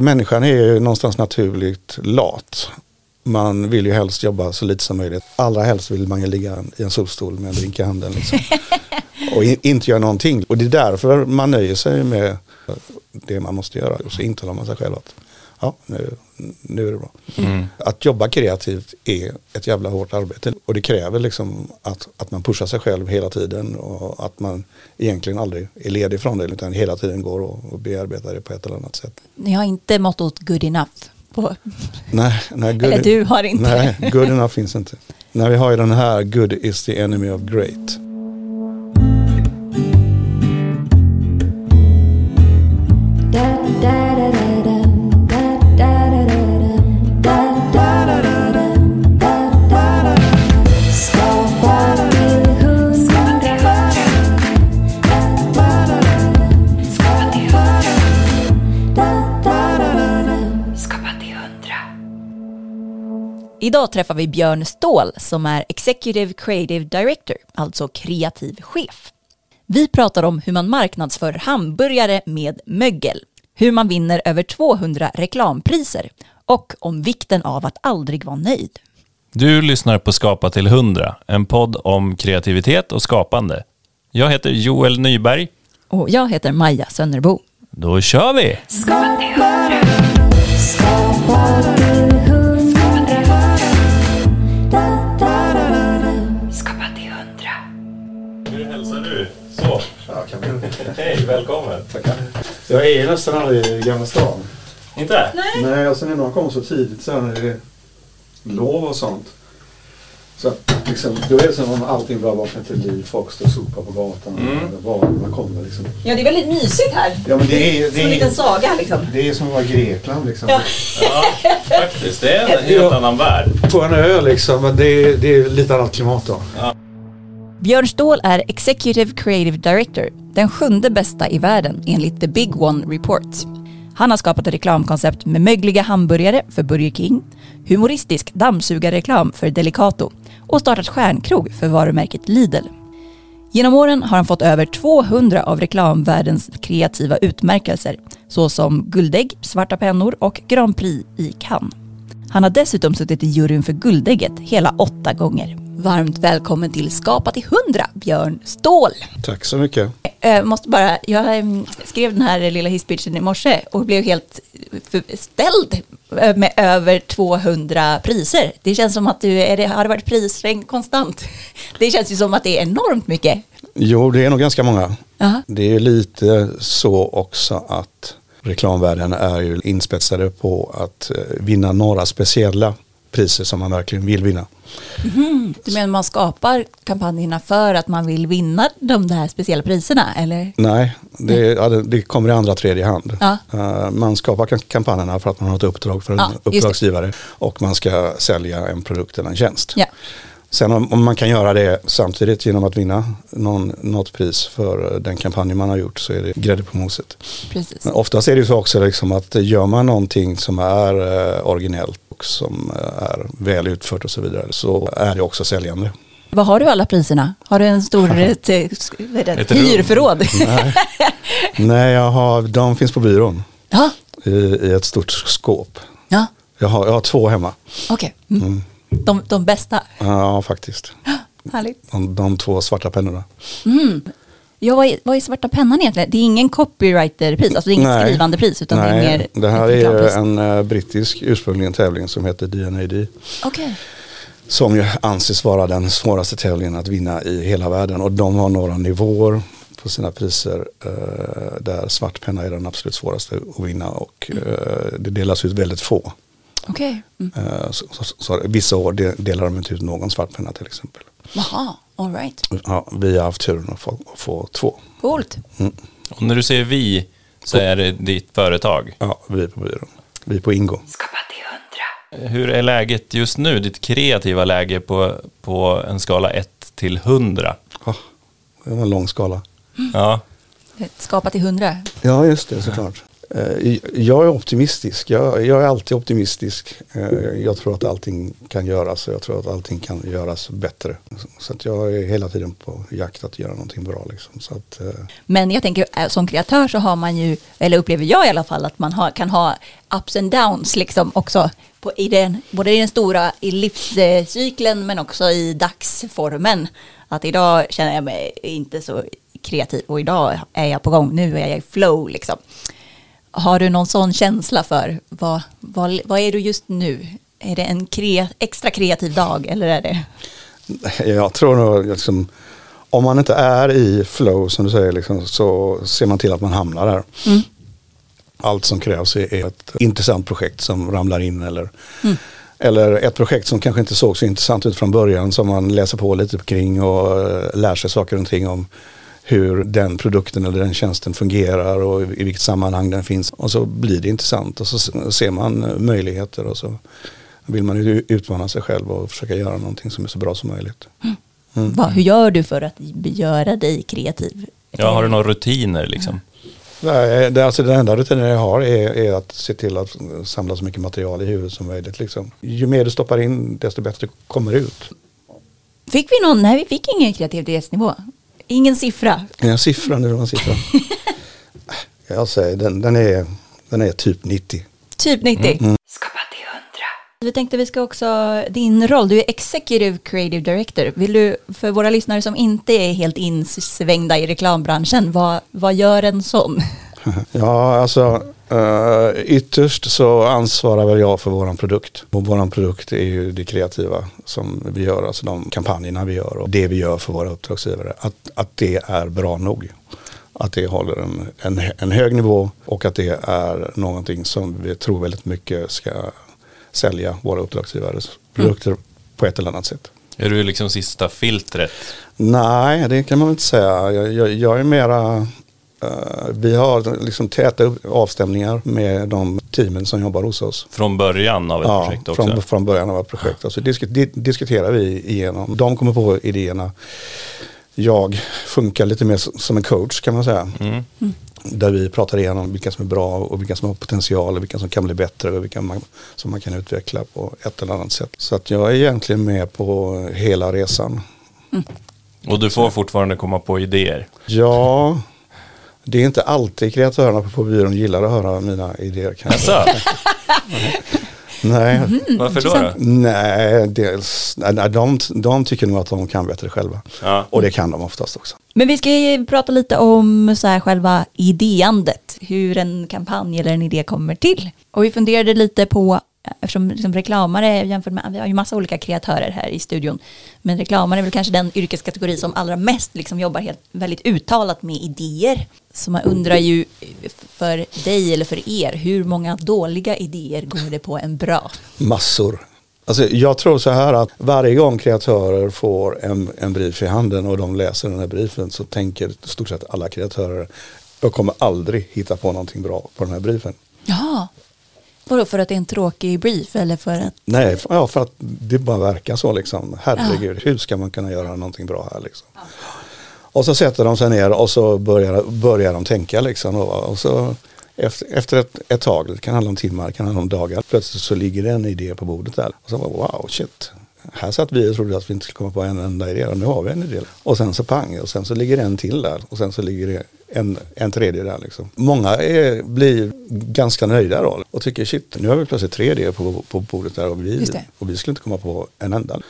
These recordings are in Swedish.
Människan är ju någonstans naturligt lat. Man vill ju helst jobba så lite som möjligt. Allra helst vill man ju ligga i en solstol med en drink i handen. Liksom. och in, inte göra någonting. Och det är därför man nöjer sig med det man måste göra. Och så intalar man sig själv att ja, nu, nu är det bra. Mm. Att jobba kreativt är ett jävla hårt arbete. Och det kräver liksom att, att man pushar sig själv hela tiden. Och att man egentligen aldrig är ledig från det. Utan hela tiden går och, och bearbetar det på ett eller annat sätt. Ni har inte mottot good enough? På... Nej, nej good, eller du har inte Nej, good enough finns inte. Nej, vi har ju den här good is the enemy of great. Idag träffar vi Björn Ståhl som är Executive Creative Director, alltså kreativ chef. Vi pratar om hur man marknadsför hamburgare med mögel, hur man vinner över 200 reklampriser och om vikten av att aldrig vara nöjd. Du lyssnar på Skapa till 100, en podd om kreativitet och skapande. Jag heter Joel Nyberg. Och jag heter Maja Sönnerbo. Då kör vi! Skapa till 100. Skapa välkommen. Tackar. Jag är nästan aldrig i Gamla stan. Inte? Nej. Nej, och sen när man kommer så tidigt så när det är lov och sånt. Så liksom, då är det som om allting bara vaknar till liv. Folk står och sopar på gatan. Mm. Var man kommer liksom. Ja, det är väldigt mysigt här. Ja, men det är, det som en liten saga liksom. Det är som att vara i Grekland liksom. Ja. ja, faktiskt. Det är en helt annan värld. På en ö liksom, men det är, det är lite annat klimat då. Ja. Björn Ståhl är Executive Creative Director, den sjunde bästa i världen enligt The Big One Report. Han har skapat ett reklamkoncept med mögliga hamburgare för Burger King, humoristisk dammsugarreklam för Delicato och startat stjärnkrog för varumärket Lidl. Genom åren har han fått över 200 av reklamvärldens kreativa utmärkelser såsom Guldägg, Svarta pennor och Grand Prix i Cannes. Han har dessutom suttit i juryn för Guldägget hela åtta gånger. Varmt välkommen till Skapa till 100, Björn Ståhl. Tack så mycket. Jag eh, måste bara, jag mm, skrev den här lilla hisspitchen i morse och blev helt ställd eh, med över 200 priser. Det känns som att du, är det, har det varit prisregn konstant? Det känns ju som att det är enormt mycket. Jo, det är nog ganska många. -huh. Det är lite så också att reklamvärlden är ju inspetsade på att eh, vinna några speciella priser som man verkligen vill vinna. Mm. Du menar man skapar kampanjerna för att man vill vinna de där speciella priserna? Eller? Nej, det, ja, det kommer i andra tredje hand. Ja. Uh, man skapar kampanjerna för att man har ett uppdrag för en ja, uppdragsgivare och man ska sälja en produkt eller en tjänst. Sen om, om, man kan göra det samtidigt genom att vinna någon, något pris för den kampanj man har gjort så är det grädde på moset. Precis. Men oftast är det så också liksom att gör man någonting som är uh, originellt och som uh, är väl utfört och så vidare så är det också säljande. Vad har du alla priserna? Har du en stor ett, ett hyrförråd? Nej. Nej, jag har, de finns på byrån. I, I, ett stort skåp. Ja. Jag, har, jag har två hemma. Okej. Okay. Mm. Mm. De, de bästa? Ja, faktiskt. Härligt. De, de två svarta pennorna. Mm. Ja, vad är, vad är svarta pennan egentligen? Det är ingen copywriterpris, alltså det är inget nej, skrivande pris utan nej, det är mer Det här är en uh, brittisk ursprungligen tävling som heter DNAD. Okay. Som ju anses vara den svåraste tävlingen att vinna i hela världen och de har några nivåer på sina priser uh, där svart penna är den absolut svåraste att vinna och uh, det delas ut väldigt få. Okay. Mm. Eh, så, så, så, vissa år delar de inte ut någon svartpenna till exempel. Jaha, all right. Ja, vi har haft turen att få, få två. Coolt. Mm. Och när du säger vi så är det ditt företag? Ja, vi på byrån. Vi på Ingo. Skapa till hundra. Hur är läget just nu, ditt kreativa läge på, på en skala 1 till 100? Ja, det var en lång skala. Mm. Ja. Skapa till 100. Ja, just det, såklart. Eh, Jag är optimistisk. Jag, jag är alltid optimistisk. Eh, Jag tror att allting kan göras och jag tror att allting kan göras bättre. Så att jag är hela tiden på jakt att göra någonting bra. Liksom. Så att, eh, Men jag tänker eh, som kreatör så har man ju, eller upplever jag i alla fall, att man har, kan ha ups and downs liksom också. På, i den, både i den stora i livscykeln men också i dagsformen. Att idag känner jag mig inte så kreativ och idag är jag på gång, nu är jag i flow liksom. Har du någon sån känsla för vad, vad, vad är du just nu? Är det en kre, extra kreativ dag eller är det? Jag tror nog liksom, om man inte är i flow som du säger liksom, så ser man till att man hamnar där. Mm. Allt som krävs är ett intressant projekt som ramlar in eller, eller ett projekt som kanske inte såg så intressant ut från början som man läser på lite kring och eh, lär sig saker och ting om hur den produkten eller den tjänsten fungerar och i vilket sammanhang den finns. Och så blir det intressant och så ser man möjligheter och så vill man ju utmana sig själv och försöka göra någonting som är så bra som möjligt. Vad, hur gör du för att göra dig kreativ? Ja, har du några rutiner liksom? Nej, det, alltså den enda rutinen jag har är, är att se till att samla så mycket material i huvudet som möjligt. Liksom. Ju mer du stoppar in desto bättre kommer ut. Fick vi någon? Nej, vi fick ingen kreativitetsnivå. Ingen siffra. En siffra nu, en siffra. jag säger den, den, är, den är typ 90. Typ 90. Skapa till 100. Vi tänkte vi ska också, din roll, du är Executive Creative Director. Vill du, för våra lyssnare som inte är helt insvängda i reklambranschen, vad, vad gör en sån? Ja, alltså uh, ytterst så ansvarar väl jag för våran produkt. Och våran produkt är ju det kreativa som vi gör, alltså de kampanjerna vi gör och det vi gör för våra uppdragsgivare. Att, att det är bra nog. Att det håller en, en, en hög nivå och att det är någonting som vi tror väldigt mycket ska sälja våra uppdragsgivares produkter på ett eller annat sätt. Är du liksom sista filtret? Nej, det kan man väl inte säga. Jag, jag, jag är mera... eh, vi har liksom täta upp- avstämningar med de teamen som jobbar hos oss. Från början av ett Ja, projekt också? från, från början av ett projekt. Alltså, disk, di, diskuterar vi igenom. De kommer på idéerna. Jag funkar lite mer som en coach kan man säga. Mm. Där vi pratar igenom vilka som är bra och vilka som har potential och vilka som kan bli bättre och vilka man, som man kan utveckla på ett eller annat sätt. Så att jag är egentligen med på hela resan. Och du får fortfarande komma på idéer? Ja, det är inte alltid kreatörerna på byrån gillar att höra mina idéer. Kanske. Jaså? Nej, Varför då? då? nej, dels, nej, nej, de, de tycker nog att de kan bättre själva. Ja. Och det kan de oftast också. Men vi ska ju prata lite om så här själva idéandet, hur en kampanj eller en idé kommer till. Och vi funderade lite på, eftersom liksom reklamare jämfört med, vi har ju massa olika kreatörer här i studion, men reklamare är väl kanske den yrkeskategori som allra mest liksom jobbar helt, väldigt uttalat med idéer. Så man undrar ju för dig eller för er, hur många dåliga idéer går det på en bra? Massor. Alltså, jag tror så här att varje gång kreatörer får en, en brief i handen och de läser den här briefen så tänker stort sett alla kreatörer jag kommer aldrig hitta på någonting bra på den här briefen. Ja, vadå för att det är en tråkig brief eller för att Nej, f- ja, för att det bara verkar så liksom. Herregud, hur ska man kunna göra någonting bra här liksom? Och så sätter de sig ner och så börjar, börjar de tänka liksom. Och, och så efter, efter ett, ett tag, det kan handla om timmar, det kan handla om dagar, plötsligt så ligger det en idé på bordet där. Och så bara wow, shit. Här satt vi och trodde att vi inte skulle komma på en enda idé och nu har vi en idé. Och sen så pang och sen så ligger det en till där och sen så ligger det en, en tredje där liksom. Många är, blir ganska nöjda då och tycker shit, nu har vi plötsligt tre idéer på, på bordet där och vi, och vi skulle inte komma på en enda.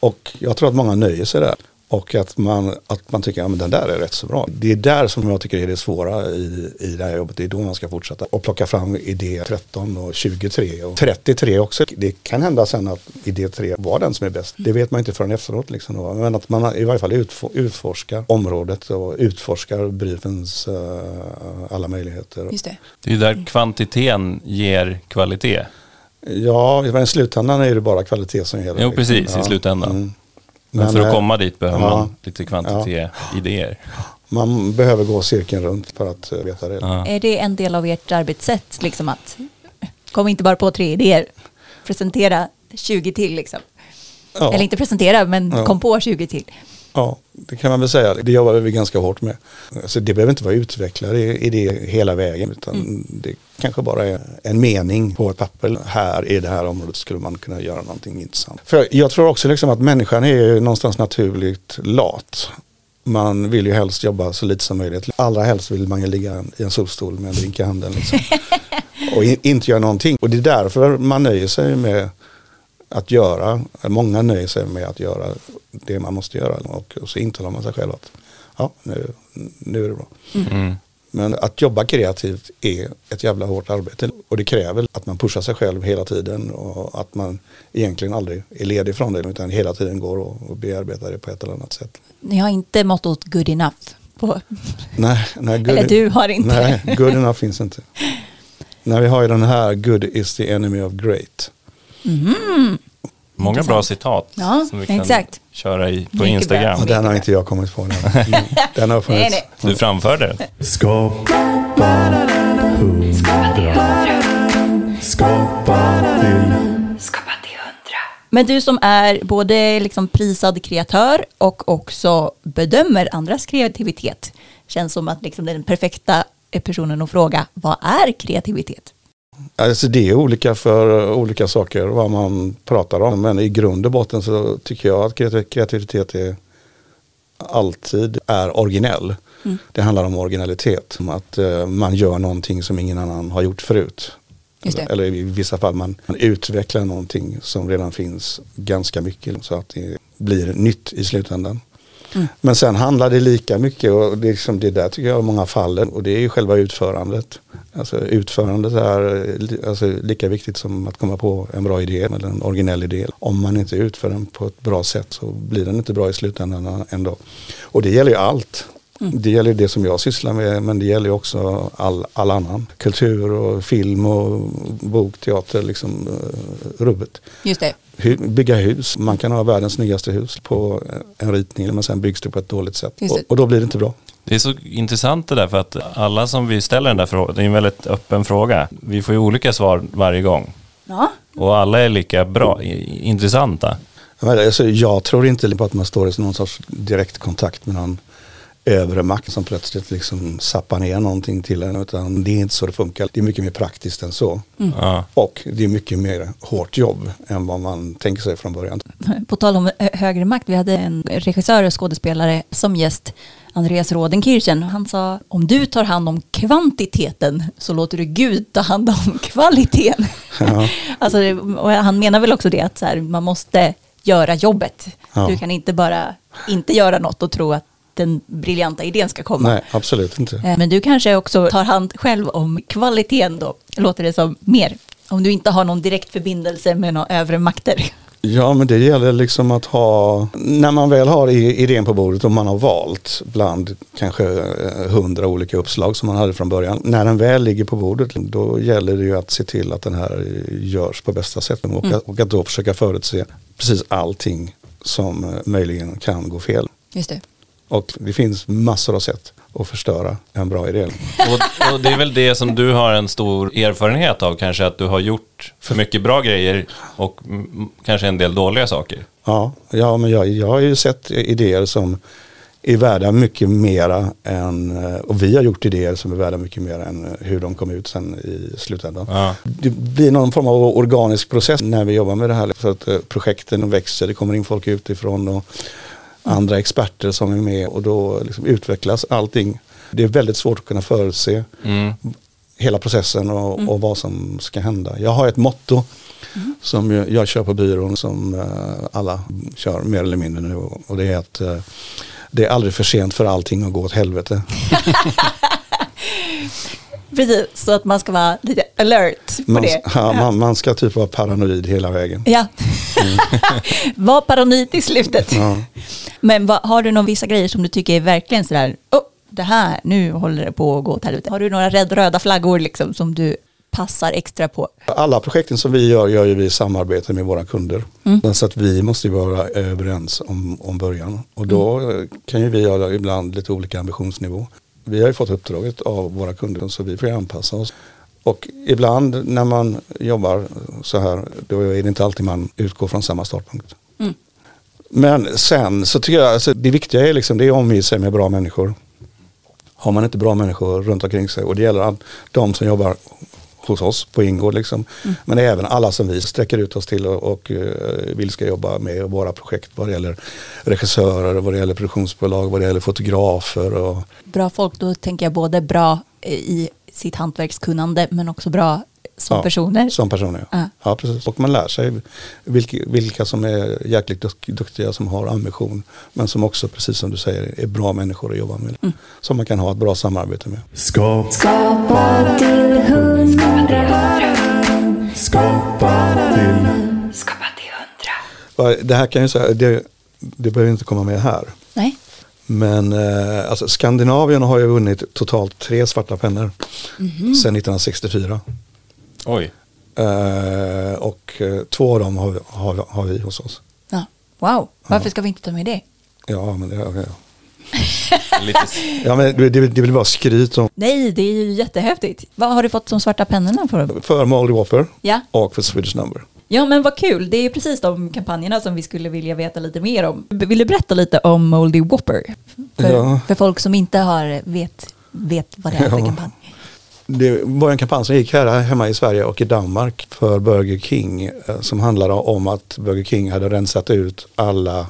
Och jag tror att många nöjer sig där. Och att man, att man tycker att ja, men den där är rätt så bra. Det är där som jag tycker är det svåra i, i det här jobbet. Det är då man ska fortsätta. Och plocka fram idé 13 och 23 och 33 också. Det kan hända sen att idé 3 var den som är bäst. Det vet man inte förrän efteråt. Liksom då. Men att man i varje fall utfor, utforskar området och utforskar briefens eh, alla möjligheter. Just det. Det är där kvantiteten ger kvalitet. Ja, i slutändan är det bara kvalitet som gäller. Jo, liksom. precis, i Ja. slutändan. Mm. Men, Men, för att eh, komma dit behöver ja. man lite kvantitet, idéer. Man behöver gå cirkeln runt för att eh, veta det. Ja. Är det en del av ert arbetssätt, liksom att kom inte bara på tre idéer, presentera 20 till liksom. Ja. Eller inte presentera, men Ja. kom på 20 till. Ja, det kan man väl säga. Det jobbar vi ganska hårt med. Alltså det behöver inte vara utvecklare i, det hela vägen utan mm. det kanske bara är en mening på ett papper. Här i det här området skulle man kunna göra någonting intressant. För jag tror också liksom att människan är någonstans naturligt lat. Man vill ju helst jobba så lite som möjligt. Allra helst vill man ju ligga i en solstol med en drink i handen. Liksom. Och in, inte göra någonting. Och det är därför man nöjer sig med att göra, många nöjer sig med att göra det man måste göra och, så intalar man sig själv att ja, nu, nu är det bra. Mm. Men att jobba kreativt är ett jävla hårt arbete och det kräver att man pushar sig själv hela tiden och att man egentligen aldrig är ledig från det utan hela tiden går och, bearbetar det på ett eller annat sätt. Ni har inte mottot good enough? På... Nej, nej good eller du har inte? Nej, good enough finns inte. Nej, vi har ju den här good is the enemy of great. Mm. Många bra citat ja, som vi kan exakt. köra i, på Mycket Instagram. Och den har inte jag kommit på. Den, den har funnits. Nej, nej. Du framförde den. Skapa hundra. Skapa till. Skapa till hundra. Men du som är både liksom prisad kreatör och också bedömer andras kreativitet. Känns som att liksom den perfekta personen att fråga vad är kreativitet? Alltså det är olika för olika saker vad man pratar om. Men i grund och botten så tycker jag att kreativitet är alltid är originell. Mm. Det handlar om originalitet. Att uh, man gör någonting som ingen annan har gjort förut. Eller, eller, i vissa fall man, man utvecklar någonting som redan finns ganska mycket. Så att det blir nytt i slutändan. Mm. Men sen handlar det lika mycket och det, liksom det där tycker jag i många fall och det är ju själva utförandet. Alltså utförandet är alltså, lika viktigt som att komma på en bra idé eller en originell idé. Om man inte utför den på ett bra sätt så blir den inte bra i slutändan ändå. Och det gäller ju allt. Mm. Det gäller det som jag sysslar med men det gäller också all, all annan. Kultur och film och bok, teater, liksom uh, rubbet. Just det. Bygga hus, man kan ha världens snyggaste hus på en ritning men sen byggs det på ett dåligt sätt. Och, och, då blir det inte bra. Det är så intressant det där för att alla som vi ställer den där frågan, det är en väldigt öppen fråga. Vi får ju olika svar varje gång. Ja. Och alla är lika bra, intressanta. Alltså, jag tror inte på att man står i någon sorts direkt kontakt med någon övre makt som plötsligt liksom sappar ner någonting till en. Utan det är inte så det funkar. Det är mycket mer praktiskt än så. Mm. Och det är mycket mer hårt jobb än vad man tänker sig från början. På tal om högre makt, vi hade en regissör och skådespelare som gäst Andreas Rodenkirchen. Han sa om du tar hand om kvantiteten så låter du Gud ta hand om kvaliteten. Ja. alltså, och han menar väl också det att så här, man måste göra jobbet. Ja. Du kan inte bara inte göra något och tro att den briljanta idén ska komma. Nej, absolut inte. Eh, men du kanske också tar hand själv om kvaliteten då, låter det som mer. Om du inte har någon direkt förbindelse med några övre makter. Ja, men det gäller liksom att ha, när man väl har idén på bordet och man har valt bland kanske eh, hundra olika uppslag som man hade från början. När den väl ligger på bordet då gäller det ju att se till att den här görs på bästa sätt och, mm. och att då försöka förutse precis allting som eh, möjligen kan gå fel. Just det. Och det finns massor av sätt att förstöra en bra idé. Och, och, det är väl det som du har en stor erfarenhet av kanske, att du har gjort för mycket bra grejer och kanske en del dåliga saker. Ja, ja men jag, jag har ju sett idéer som är värda mycket mera än, och vi har gjort idéer som är värda mycket mer än hur de kom ut sen i slutändan. Ja. Det blir någon form av organisk process när vi jobbar med det här. För att eh, projekten växer, det kommer in folk utifrån och andra experter som är med och då liksom utvecklas allting. Det är väldigt svårt att kunna förutse mm. hela processen och, mm. och, vad som ska hända. Jag har ett motto mm. som jag, jag, kör på byrån som uh, alla kör mer eller mindre nu och det är att uh, det är aldrig för sent för allting att gå åt helvete. Precis, så att man ska vara lite alert på man, det. Ja, man, man, ska typ vara paranoid hela vägen. Ja, mm. var paranoid i slutet. Ja. Men vad, har du någon vissa grejer som du tycker är verkligen sådär, oh, det här, nu håller det på att gå åt helvete. Har du några red, röda flaggor liksom som du passar extra på? Alla projekten som vi gör, gör ju vi i samarbete med våra kunder. Mm. Så att vi måste ju vara överens om, om början. Och då mm. kan ju vi ha ibland lite olika ambitionsnivå. Vi har ju fått uppdraget av våra kunder så vi får anpassa oss. Och ibland när man jobbar så här, då är det inte alltid man utgår från samma startpunkt. Mm. Men sen så tycker jag, alltså, det viktiga är liksom, det är att omge sig med bra människor. Har man inte bra människor runt omkring sig och det gäller de som jobbar hos oss på Ingård. Liksom. Mm. Men även alla som vi sträcker ut oss till och, och uh, vill ska jobba med våra projekt vad det gäller regissörer, vad det gäller produktionsbolag, vad det gäller fotografer. Och... Bra folk, då tänker jag både bra i sitt hantverkskunnande men också bra som ja, personer. Som personer, ja. ja. ja. precis. Och man lär sig vilka, vilka som är jäkligt duktiga, som har ambition. Men som också, precis som du säger, är bra människor att jobba med. Mm. Som man kan ha ett bra samarbete med. Skapa, Skapa till hundra. Skapa till. Skapa till hundra. Det här kan ju säga, det, det behöver inte komma med här. Nej. Men eh, alltså, Skandinavien har ju vunnit totalt tre svarta pennor mm -hmm. sedan 1964. Oj. Eh, och eh, två av dem har, har, har, vi hos oss. Ja. Wow, varför ja. ska vi inte ta med det? Ja, men det... Ja, ja. ja men det, det, det vill bara skryt om. Nej, det är ju jättehäftigt. Vad har du fått de svarta pennorna för? För Molly Whopper ja. och för Swedish Number. Ja men vad kul, det är precis de kampanjerna som vi skulle vilja veta lite mer om. Vill du berätta lite om Moldy Whopper? För, ja. för folk som inte har vet, vet vad det är för ja. kampanj. Det var en kampanj som gick här hemma i Sverige och i Danmark för Burger King eh, som handlade om att Burger King hade rensat ut alla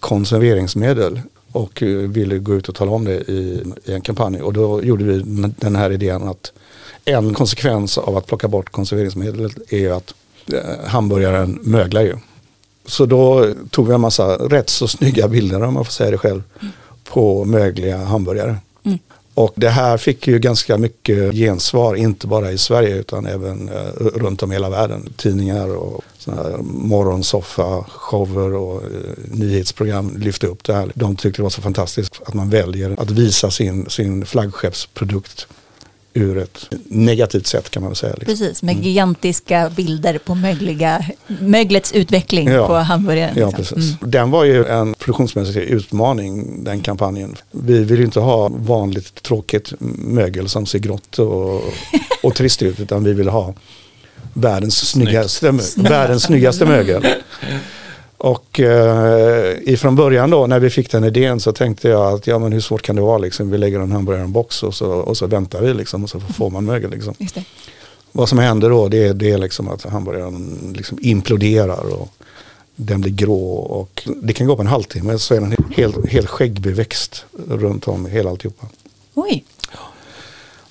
konserveringsmedel och eh, ville gå ut och tala om det i, i en kampanj. Och då gjorde vi den här idén att en konsekvens av att plocka bort konserveringsmedel är att eh, hamburgaren möglar ju. Så då tog vi en massa rätt så snygga bilder om man får säga det själv på mögliga hamburgare. Mm. Och det här fick ju ganska mycket gensvar, inte bara i Sverige utan även eh, runt om hela världen. Tidningar och morgonsoffa, shower och eh, nyhetsprogram lyfte upp det här. De tyckte det var så fantastiskt att man väljer att visa sin, sin flaggskeppsprodukt ur ett negativt sätt kan man väl säga. Liksom. Precis, med mm. gigantiska bilder på mögliga, möglets utveckling ja. på hamburgaren. Ja, liksom. precis. Mm. Den var ju en produktionsmässig utmaning, den kampanjen. Vi vill ju inte ha vanligt tråkigt mögel som ser grått och, och trist ut, utan vi vill ha världens snyggaste, världens snyggaste mögel. Och eh, ifrån början då när vi fick den idén så tänkte jag att ja men hur svårt kan det vara liksom. Vi lägger en hamburgare i en box och så, och så väntar vi liksom och så får man mögel liksom. Vad som händer då det är, det är liksom att hamburgaren liksom imploderar och den blir grå och det kan gå på en halvtimme så är den helt, helt skäggbeväxt runt om hela alltihopa. Oj.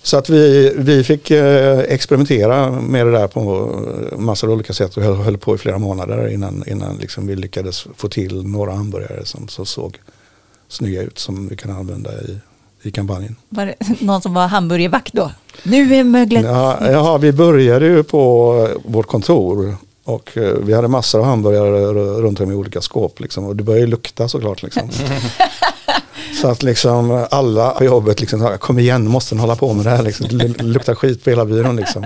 Så att vi, vi fick eh, experimentera med det där på massor av olika sätt och höll, höll på i flera månader innan, innan liksom vi lyckades få till några hamburgare som så såg snygga ut som vi kan använda i, i kampanjen. Var det någon som var hamburgervakt då? Nu är möglet... Ja, ja, vi började ju på vårt kontor och eh, vi hade massor av hamburgare runt om i olika skåp liksom, och det började lukta såklart. Liksom. Så att liksom alla på jobbet liksom, kom igen, måste hålla på med det här. Liksom. Det luktar skit på hela byrån liksom.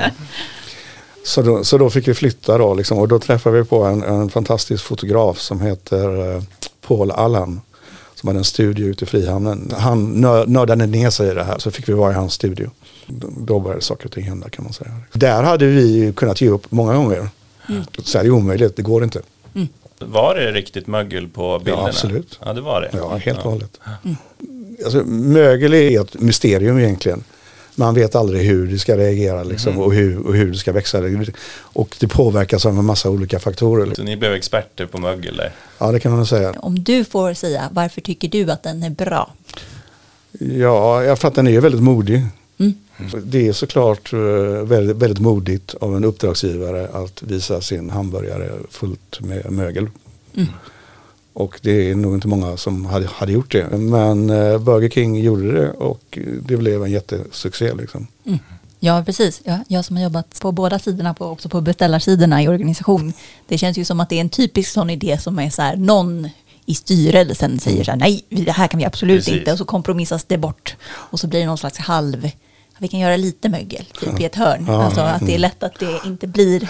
Så då, så då fick vi flytta då liksom, och då träffade vi på en, en fantastisk fotograf som heter eh, Paul Allan. Som hade en studio ute i Frihamnen. Han nördade ner sig i det här så fick vi vara i hans studio. Då började saker och ting hända kan man säga. Där hade vi kunnat ge upp många gånger. Mm. Så är det omöjligt, det går inte. Mm. Var det riktigt mögel på bilderna? Ja, absolut. Ja, det var det. Ja, helt och hållet. Mm. Alltså, mögel är ett mysterium egentligen. Man vet aldrig hur det ska reagera liksom, mm. och, hur, och hur det ska växa. Och det påverkas av en massa olika faktorer. Så ni blev experter på mögel där? Ja, det kan man säga. Om du får säga, varför tycker du att den är bra? Ja, för att den är väldigt modig. Mm. Det är såklart eh, väldigt, väldigt modigt av en uppdragsgivare att visa sin hamburgare fullt med mögel. Mm. Och det är nog inte många som hade, hade gjort det. Men eh, Burger King gjorde det och det blev en jättesuccé. Liksom. Mm. Ja, precis. Ja, jag som har jobbat på båda sidorna, på, också på beställarsidorna i organisation. Det känns ju som att det är en typisk sån idé som är så här, någon i styrelsen säger så här, nej, det här kan vi absolut precis. inte. Och så kompromissas det bort. Och så blir det någon slags halv vi kan göra lite mögel typ i ett hörn. Ja, alltså att det är lätt att det inte blir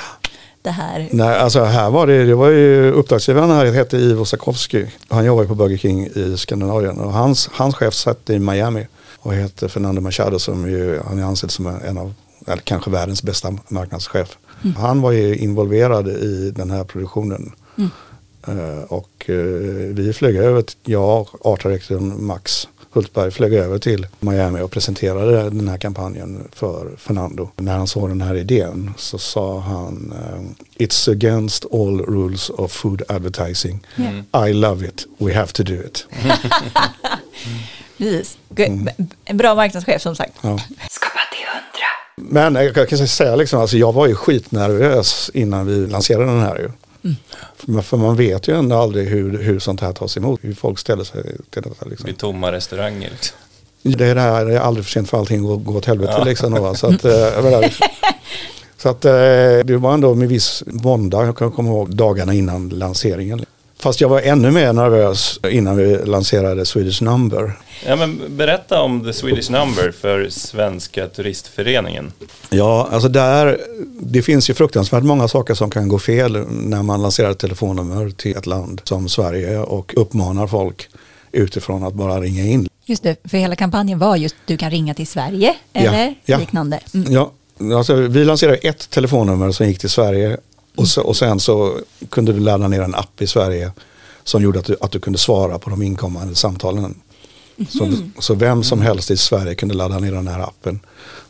det här. Nej, alltså här var det, det var ju uppdragsgivaren här hette Ivo Sakowski. Han jobbar ju på Burger King i Skandinavien och hans, hans chef satt i Miami och heter Fernando Machado som ju, han är ansedd som en av, eller kanske världens bästa marknadschef. Mm. Han var ju involverad i den här produktionen. Mm. Eh, och eh, vi flög över, till, jag artdirektorn Max Hultberg flög över till Miami och presenterade den här kampanjen för Fernando. När han såg den här idén så sa han eh, It's against all rules of food advertising. I love it, we have to do it. Precis. En bra marknadschef som sagt. Ja. Skapa till hundra. Men jag kan säga liksom, alltså jag var ju skitnervös innan vi lanserade den här ju. För, för man vet ju ändå aldrig hur, hur sånt här tas emot, hur folk ställer sig till detta. Liksom. Vid tomma restauranger. Liksom. Det är det här, det är aldrig för sent för allting att gå åt helvete liksom. då, va. Så att, eh, så att eh, det var ändå med viss vånda, jag kan komma ihåg dagarna innan lanseringen. Fast jag var ännu mer nervös innan vi lanserade Swedish Number. Ja, men berätta om The Swedish Number för Svenska Turistföreningen. Ja, alltså där, det finns ju fruktansvärt många saker som kan gå fel när man lanserar ett telefonnummer till ett land som Sverige och uppmanar folk utifrån att bara ringa in. Just det, för hela kampanjen var just du kan ringa till Sverige eller ja. liknande. Mm. Ja, alltså vi lanserade ett telefonnummer som gick till Sverige och, så, och sen så kunde du ladda ner en app i Sverige som gjorde att du, att du kunde svara på de inkommande samtalen. Så, så vem som helst i Sverige kunde ladda ner den här appen.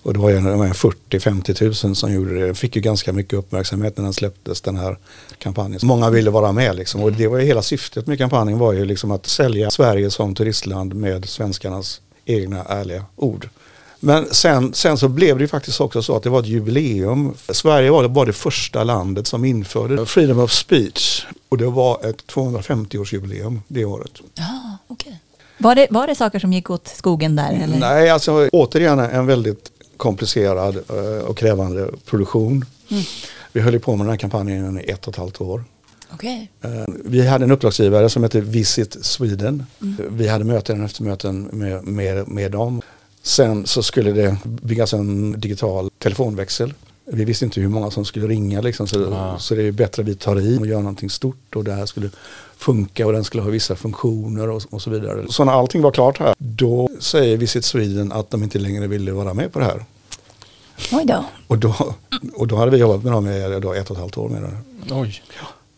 Och det var ju en- en 40-50 tusen som gjorde det. Fick ju ganska mycket uppmärksamhet när den släpptes den här kampanjen. Många ville vara med liksom. Och det var ju hela syftet med kampanjen var ju liksom att sälja Sverige som turistland med svenskarnas egna ärliga ord. Men sen, sen så blev det ju faktiskt också så att det var ett jubileum. Sverige var, var det första landet som införde freedom of speech. Och det var ett 250-årsjubileum det året. Ja, okej. Var det, var det saker som gick åt skogen där? Eller? Nej, alltså återigen en väldigt komplicerad eh, och krävande produktion. Vi höll på med den här kampanjen i ett och ett halvt år. Okej. Eh, Vi hade en uppdragsgivare som hette Visit Sweden. Vi hade möten efter möten med, med, med dem. Sen så skulle det byggas en digital telefonväxel. Vi visste inte hur många som skulle ringa liksom, så, Ah. så det är bättre att vi tar i och gör någonting stort och det här skulle funka och den skulle ha vissa funktioner och, och så vidare. Så när allting var klart här, då säger Visit Sweden att de inte längre ville vara med på det här. Oj då. Och då, och då hade vi jobbat med dem i ett och ett halvt år med det. Oj.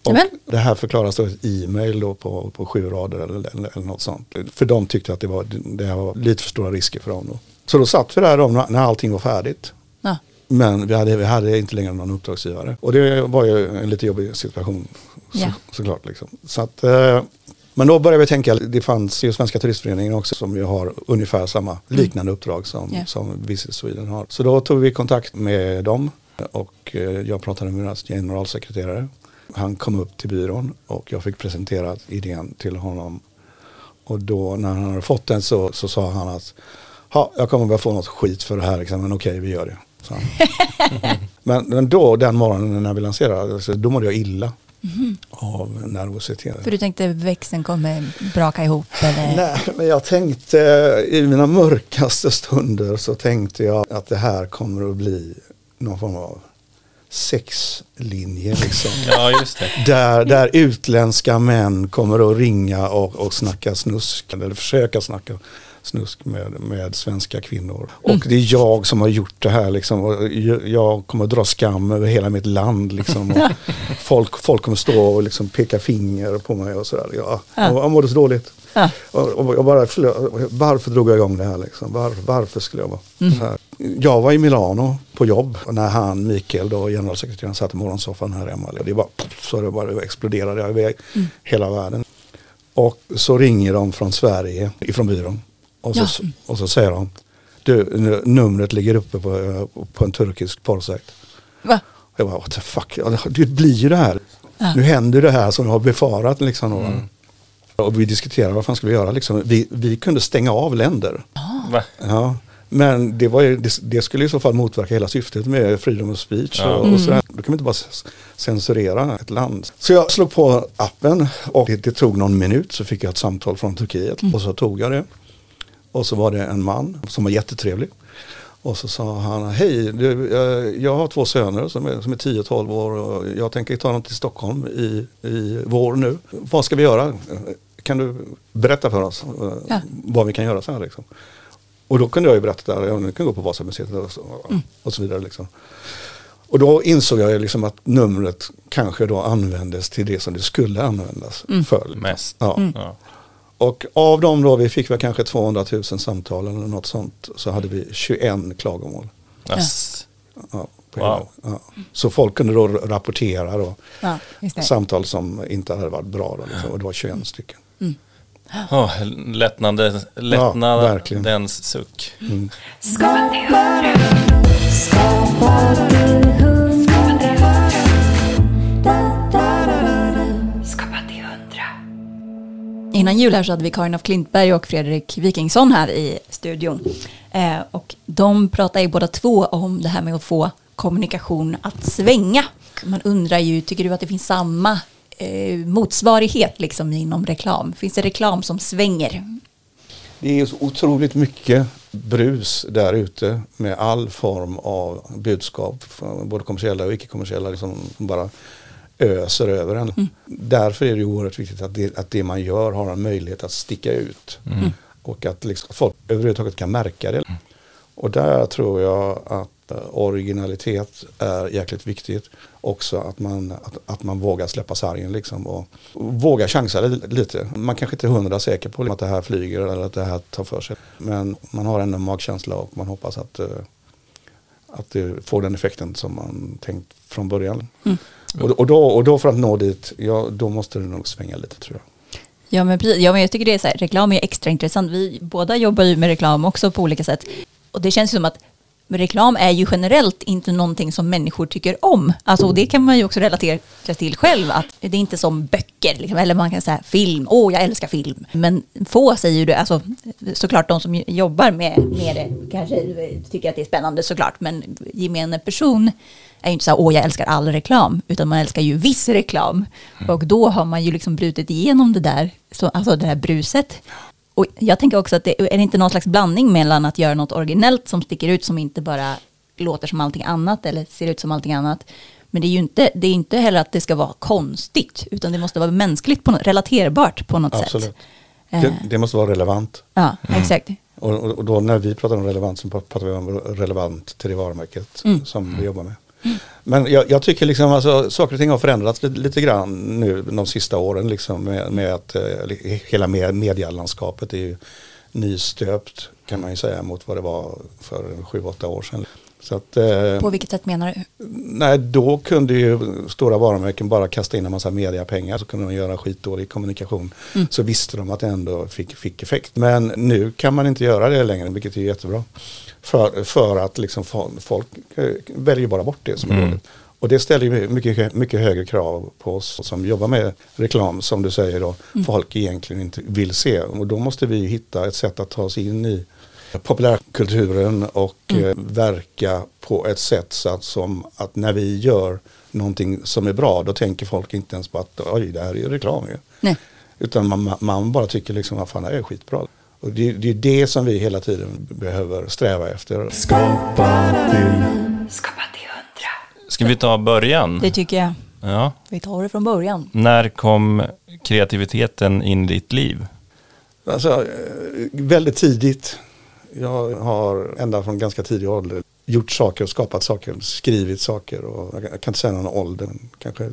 Och Men- det här förklaras då i ett e-mail då på, på sju rader eller, eller, eller något sånt. För de tyckte att det, var, det här var lite för stora risker för dem. Då. Så då satt vi där då när allting var färdigt. Ja. Men vi hade, vi hade inte längre någon uppdragsgivare. Och det var ju en lite jobbig situation så, Ja. såklart. Liksom. Så att, eh, men då började vi tänka, det fanns ju Svenska Turistföreningen också som ju har ungefär samma liknande uppdrag som, Ja. som Visit Sweden har. Så då tog vi kontakt med dem och eh, jag pratade med deras generalsekreterare. Han kom upp till byrån och jag fick presentera idén till honom. Och då när han hade fått den så, så sa han att ja, jag kommer väl få något skit för det här, liksom, men okej vi gör det. men, men då den morgonen när vi lanserade, då mådde jag illa av nervositet. För du tänkte växeln kommer braka ihop eller? Nej, men jag tänkte i mina mörkaste stunder så tänkte jag att det här kommer att bli någon form av sexlinje. Liksom. Ja, just det. Där, där utländska män kommer att ringa och, och snacka snusk, eller försöka snacka snusk med, med svenska kvinnor. Och det är jag som har gjort det här liksom. Och jag- kommer att dra skam över hela mitt land liksom. Och folk, folk kommer stå och liksom peka finger på mig och sådär. Ja, jag, jag mådde så dåligt. Ja. Och, och bara, varför drog jag igång det här liksom? Var, varför skulle jag vara så här? Jag var i Milano på jobb när han, Mikael då, generalsekreteraren, satt i morgonsoffan här hemma. Det bara, så det bara exploderade jag iväg hela världen. Och så ringer de från Sverige, ifrån byrån. Och så, Ja. och så säger de, du, nu- numret ligger uppe på, på en turkisk porrsajt. Va? Jag bara, what the fuck, det- blir ju det här. Ja. Nu händer det här som jag har befarat. Liksom, då. Och vi diskuterade vad fan ska vi göra. Liksom. Vi, vi kunde stänga av länder. Va? Ja. Men det, var ju, det, det skulle i så fall motverka hela syftet med freedom of speech. Ja. Och, och sådär. Då kan vi inte bara censurera ett land. Så jag slog på appen och det, det tog någon minut så fick jag ett samtal från Turkiet. Och så tog jag det. Och så var det en man som var jättetrevlig. Och så sa han, hej, du, eh, jag har två söner som är, som är 10-12 år och jag tänker ta dem till Stockholm i, i vår nu. Vad ska vi göra? Kan du berätta för oss eh, Ja. vad vi kan göra så här liksom? Och då kunde jag ju berätta, ja, ni kan gå på Vasamuseet och så, och så vidare. Liksom. Och då insåg jag liksom att numret kanske då användes till det som det skulle användas för. Mest. Ja. Ja. Och av dem då, vi fick väl kanske 200 000 samtal eller något sånt, så hade vi 21 klagomål. Ass. Ja, på Wow. ja. Så folk kunde då rapportera då, Ja, just det. samtal som inte hade varit bra. Då, liksom, och det var 21 stycken. Oh, verkligen. lättnadens suck. Skapa till hundra. Innan jul här så hade vi Karin af Klintberg och Fredrik Wikingsson här i studion. Eh, och de pratar ju båda två om det här med att få kommunikation att svänga. Man undrar ju, tycker du att det finns samma eh, motsvarighet liksom inom reklam? Finns det reklam som svänger? Det är så otroligt mycket brus där ute med all form av budskap, både kommersiella och icke-kommersiella, liksom, som bara öser över en. Därför är det oerhört viktigt att det, att det man gör har en möjlighet att sticka ut. Och att liksom, folk överhuvudtaget kan märka det. Och där tror jag att originalitet är jäkligt viktigt. Också att man, att, att man vågar släppa sargen liksom och, och våga chansa li- lite. Man kanske inte är hundra säker på att det här flyger eller att det här tar för sig. Men man har ändå en magkänsla och man hoppas att, eh, att det får den effekten som man tänkt från början. Och, och, då, och då för att nå dit, ja, då måste det nog svänga lite tror jag. Ja men, ja, men jag tycker det är så här, reklam är extra intressant. Vi båda jobbar ju med reklam också på olika sätt. Och det känns ju som att reklam är ju generellt inte någonting som människor tycker om. Alltså, och det kan man ju också relatera till själv, att det är inte som böcker, liksom, eller man kan säga film, åh jag älskar film. Men få säger ju det, alltså såklart de som jobbar med, med det kanske tycker att det är spännande såklart, men gemene person är ju inte så här, åh jag älskar all reklam, utan man älskar ju viss reklam. Och då har man ju liksom brutit igenom det där, så, alltså det här bruset. Och jag tänker också att det är det inte någon slags blandning mellan att göra något originellt som sticker ut som inte bara låter som allting annat eller ser ut som allting annat. Men det är ju inte, det är inte heller att det ska vara konstigt, utan det måste vara mänskligt, på något, relaterbart på något Absolut. sätt. Det, Eh, det måste vara relevant. ja, exakt. Och, och då när vi pratar om relevant så pratar vi om relevant till det varumärket som vi jobbar med. Men jag, jag tycker liksom alltså, saker och ting har förändrats lite, lite grann nu de sista åren liksom med, med att eh, hela med, medialandskapet är ju nystöpt kan man ju säga mot vad det var för sju, åtta år sedan. Att, eh, På vilket sätt menar du? Nej, då kunde ju stora varumärken bara kasta in en massa mediapengar så kunde de göra skitdålig kommunikation. Så visste de att det ändå fick, fick effekt. Men nu kan man inte göra det längre, vilket är jättebra. För, för att liksom fo- folk eh, väljer bara bort det som är dåligt. Och det ställer ju mycket, mycket högre krav på oss som jobbar med reklam, som du säger då, folk egentligen inte vill se. Och då måste vi hitta ett sätt att ta oss in i populärkulturen och eh, verka på ett sätt så att, som att när vi gör någonting som är bra då tänker folk inte ens på att oj det här är ju reklam ju. Nej. Utan man, man bara tycker liksom att fan det här är skitbra. Och det, det är det som vi hela tiden behöver sträva efter. Skapa till Skapa till hundra. Ska vi ta början? Det tycker jag. Ja. Vi tar det från början. När kom kreativiteten in i ditt liv? Alltså, väldigt tidigt. Jag har ända från ganska tidig ålder gjort saker och skapat saker, skrivit saker och jag kan- inte säga någon ålder, kanske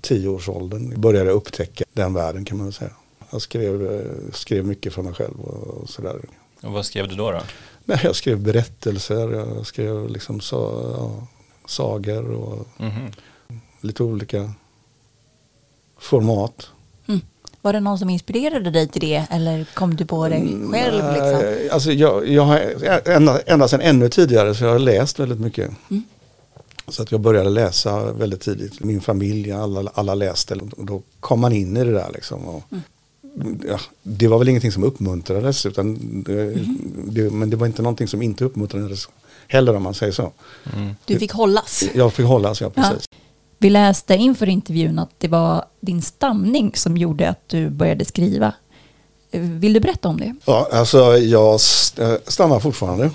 tioårsåldern började jag upptäcka den världen kan man väl säga. Jag skrev, eh, skrev mycket för mig själv och, och sådär. Och vad skrev du då? då? Nej, jag skrev berättelser, jag skrev liksom så, ja, sagor och Mhm. lite olika format. Var det någon som inspirerade dig till det eller kom du på det själv? Liksom? Alltså jag, jag har ända, ända sedan ännu tidigare så jag har läst väldigt mycket. Så att jag började läsa väldigt tidigt. Min familj, alla, alla läste. Och då kom man in i det där liksom. Och, ja, det var väl ingenting som uppmuntrades. Utan det, det, men det var inte någonting som inte uppmuntrades heller om man säger så. Du fick hållas. Jag fick hållas, ja precis. Vi läste inför intervjun att det var din stamning som gjorde att du började skriva. Vill du berätta om det? Ja, alltså jag eh, stammar fortfarande.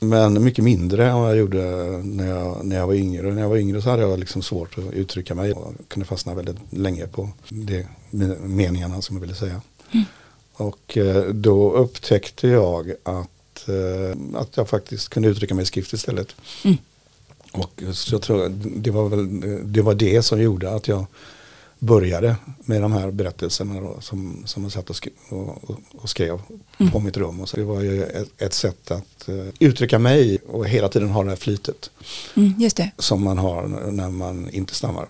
Men mycket mindre än vad jag gjorde när jag, när jag var yngre. När jag var yngre så hade jag liksom svårt att uttrycka mig. Jag kunde fastna väldigt länge på de meningarna som jag ville säga. Och eh, då upptäckte jag att, eh, att jag faktiskt kunde uttrycka mig i skrift istället. Och så jag tror det var, väl, det var det som gjorde att jag började med de här berättelserna då, som, som jag satt och, sk och, och- skrev på mitt rum. Och så det var ju ett, ett sätt att eh, uttrycka mig och hela tiden ha det här flytet Mm, just det. som man har när man inte stammar.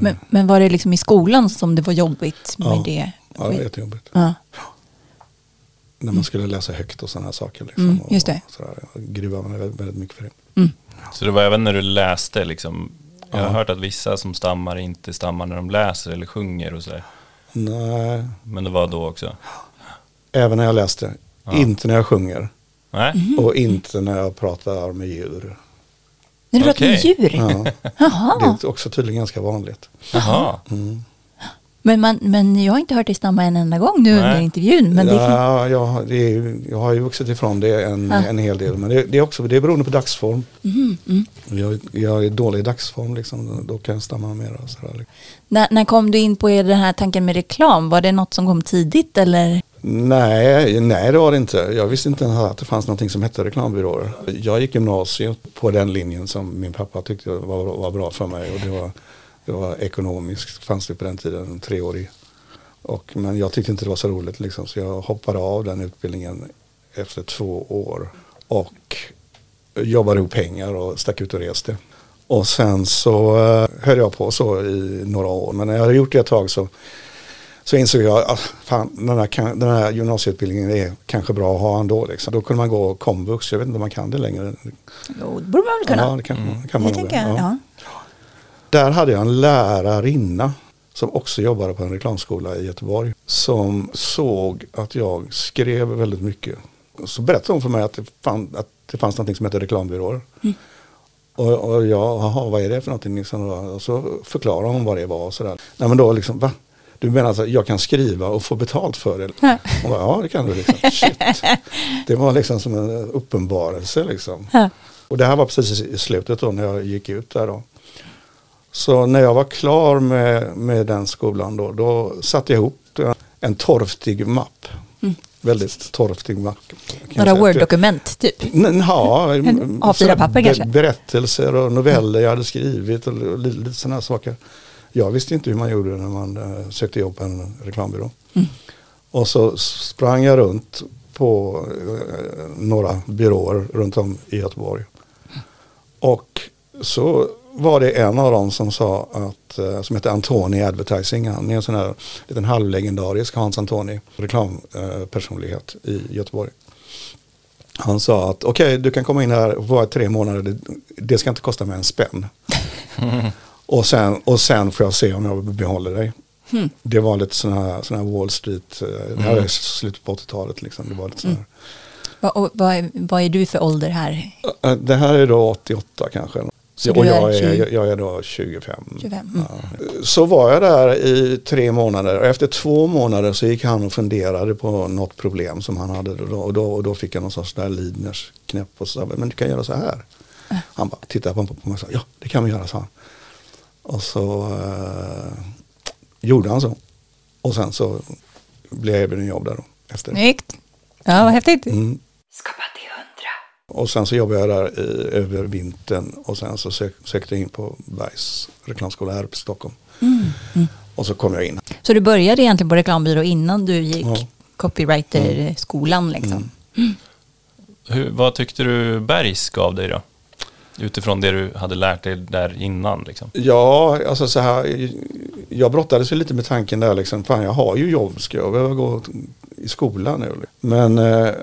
Men, men var det liksom i skolan som det var jobbigt med Ja. det? Ja, det var jättejobbigt. Ja. När man skulle läsa högt och sådana här saker. Liksom, Mm, just det. Och gruvade mig väldigt, väldigt mycket för det. Mm. Så det var även när du läste liksom, jag har Ja. hört att vissa som stammar inte stammar när de läser eller sjunger och sådär. Nej, Men det var då också? även när jag läste. Inte när jag sjunger. Nej? Mm. Och inte när jag pratar med djur. När du pratar med Okej. djur? Ja. Jaha. Det är också tydligen ganska vanligt. Jaha. Men, man, men jag har inte hört dig stamma en enda gång nu Nej. under intervjun. Men det kan... ja, jag, det är, jag har ju vuxit ifrån det en, Ja. en hel del. Men det, det är också det är beroende på dagsform. Mhm, mm. Jag, jag är dålig i dagsform, liksom, då kan jag stamma mer. Sådär. när, när kom du in på den här tanken med reklam? Var det något som kom tidigt eller? Nej, nej, det var det inte. Jag visste inte ens att det fanns någonting som hette reklambyråer. Jag gick gymnasiet på den linjen som min pappa tyckte var, var bra för mig. Och det var, det var ekonomiskt, fanns det på den tiden, treårig. Och, men jag tyckte inte det var så roligt liksom, så jag hoppade av den utbildningen efter två år. Och jobbade ihop pengar och stack ut och reste. Och sen så eh, höll jag på så i några år. Men när jag hade gjort det ett tag så så insåg jag att fan, den, här, kan- den här gymnasieutbildningen är kanske bra att ha ändå. Liksom. Då kunde man gå komvux, jag vet inte om man kan det längre. Jo, det borde man väl kunna. Ja, det kan, kan det man nog. ja. Ja. Där hade jag en lärarinna som också jobbade på en reklamskola i Göteborg. Som såg att jag skrev väldigt mycket. Så berättade hon för mig att det, fann, att det fanns något som heter reklambyråer. Och, och jag, jaha, vad är det för någonting? Liksom, och så förklarade hon vad det var. Och sådär. Nej men då liksom, va? Du menar att jag kan skriva och få betalt för det? Hon bara, ja det kan du. Liksom. Shit. Det var liksom som en uppenbarelse. Liksom. Ja. Och det här var precis i slutet då när jag gick ut där då. Så när jag var klar med, med den skolan då, då satte jag ihop en torftig mapp. Väldigt torftig mapp. Några. Word-dokument typ. Ja, En mm, A4 sådana papper kanske? Berättelser och noveller jag hade skrivit och li- lite sådana saker. Jag visste inte hur man gjorde när man eh, sökte jobb på en reklambyrå. Mm. Och så sprang jag runt på eh, några byråer runt om i Göteborg. Och så var det en av dem som sa att, eh, som heter Antoni Advertising, han är en sån här liten halvlegendarisk Hans Antoni, reklampersonlighet i Göteborg. Han sa att okej, du kan komma in här och vara tre månader, det, det ska inte kosta mig en spänn. och, sen, och sen får jag se om jag behåller dig. Det var lite sådana här, här Wall Street, eh, det här är slutet på 80-talet liksom. Det var lite sån här. Vad, vad, är, vad är du för ålder här? Eh, Det här är då 88 kanske. Så och är jag, är, 20? jag, jag är då 25. 25, mm. Ja. Så var jag där i tre månader och efter två månader så gick han och funderade på något problem som han hade. Och då, och då, och då fick jag någon sorts där Lidners knäpp och så sa men du kan göra så här. Han bara tittade på, mig och sa ja det kan vi göra sa han. Och så eh, gjorde han så. Och sen så blev jag erbjuden jobb där då. Efter. Snyggt. Ja, vad häftigt. Mm. Skapa till hundra. Och sen så jobbade jag där i, över vintern och sen så sök, sökte jag in på Bergs reklamskola här uppe i Stockholm. Och så kom jag in. Så du började egentligen på reklambyrå innan du gick Ja. copywriter-skolan liksom? Hur, vad tyckte du Bergs gav dig då? Utifrån det du hade lärt dig där innan liksom. Ja, alltså så här, jag brottades ju lite med tanken där liksom, fan jag har ju jobb, ska jag behöva gå i skolan nu? Liksom? Men eh,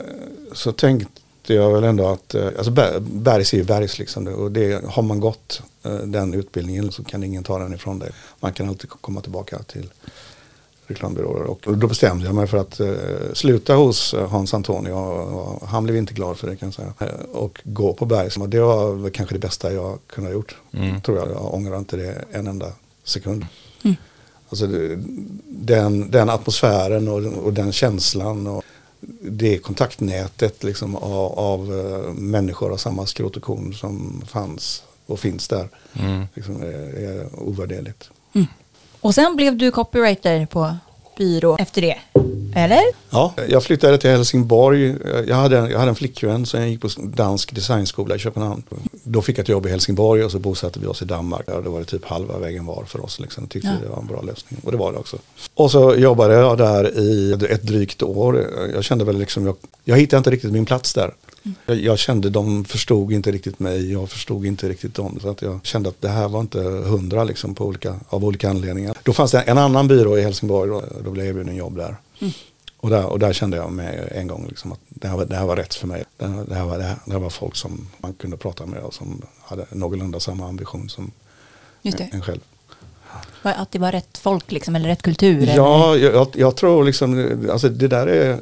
så tänkte jag väl ändå att, eh, alltså Bergs är ju Bergs liksom, och det, har man gått eh, den utbildningen så kan ingen ta den ifrån dig. Man kan alltid komma tillbaka till reklambyråer. Och då bestämde jag mig för att eh, sluta hos eh, Hans Antonio. Och, han blev inte glad för det kan jag säga. Eh, och gå på Bergs. Och det var kanske det bästa jag kunde ha gjort. Mm. Tror jag. Jag ångrar inte det en enda sekund. Alltså det- den, den atmosfären och, och den känslan. Och det kontaktnätet liksom av, av människor av samma skrot och korn som fanns och finns där. Mm. Liksom är, är ovärderligt. Och sen blev du copywriter på byrå efter det? Eller? Ja, jag flyttade till Helsingborg. Jag hade, jag hade en flickvän så jag gick på dansk designskola i Köpenhamn. Då fick jag ett jobb i Helsingborg och så bosatte vi oss i Danmark. Ja, då var det typ halva vägen var för oss. Liksom. Tyckte Ja. det var en bra lösning. Och det var det också. Och så jobbade jag där i ett drygt år. Jag kände väl liksom, jag, jag hittade inte riktigt min plats där. Jag, jag kände de förstod inte riktigt mig, jag förstod inte riktigt dem. Så att jag kände att det här var inte hundra liksom på olika, av olika anledningar. Då fanns det en annan byrå i Helsingborg och då blev jag erbjuden jobb där. Och, där, och där kände jag med en gång liksom att det här, var, det här var rätt för mig. Det här, det, här var, det, här, det här var folk som man kunde prata med och som hade någorlunda samma ambition som en själv. Att det var rätt folk liksom, eller rätt kultur? Ja, jag- jag tror liksom, alltså det där är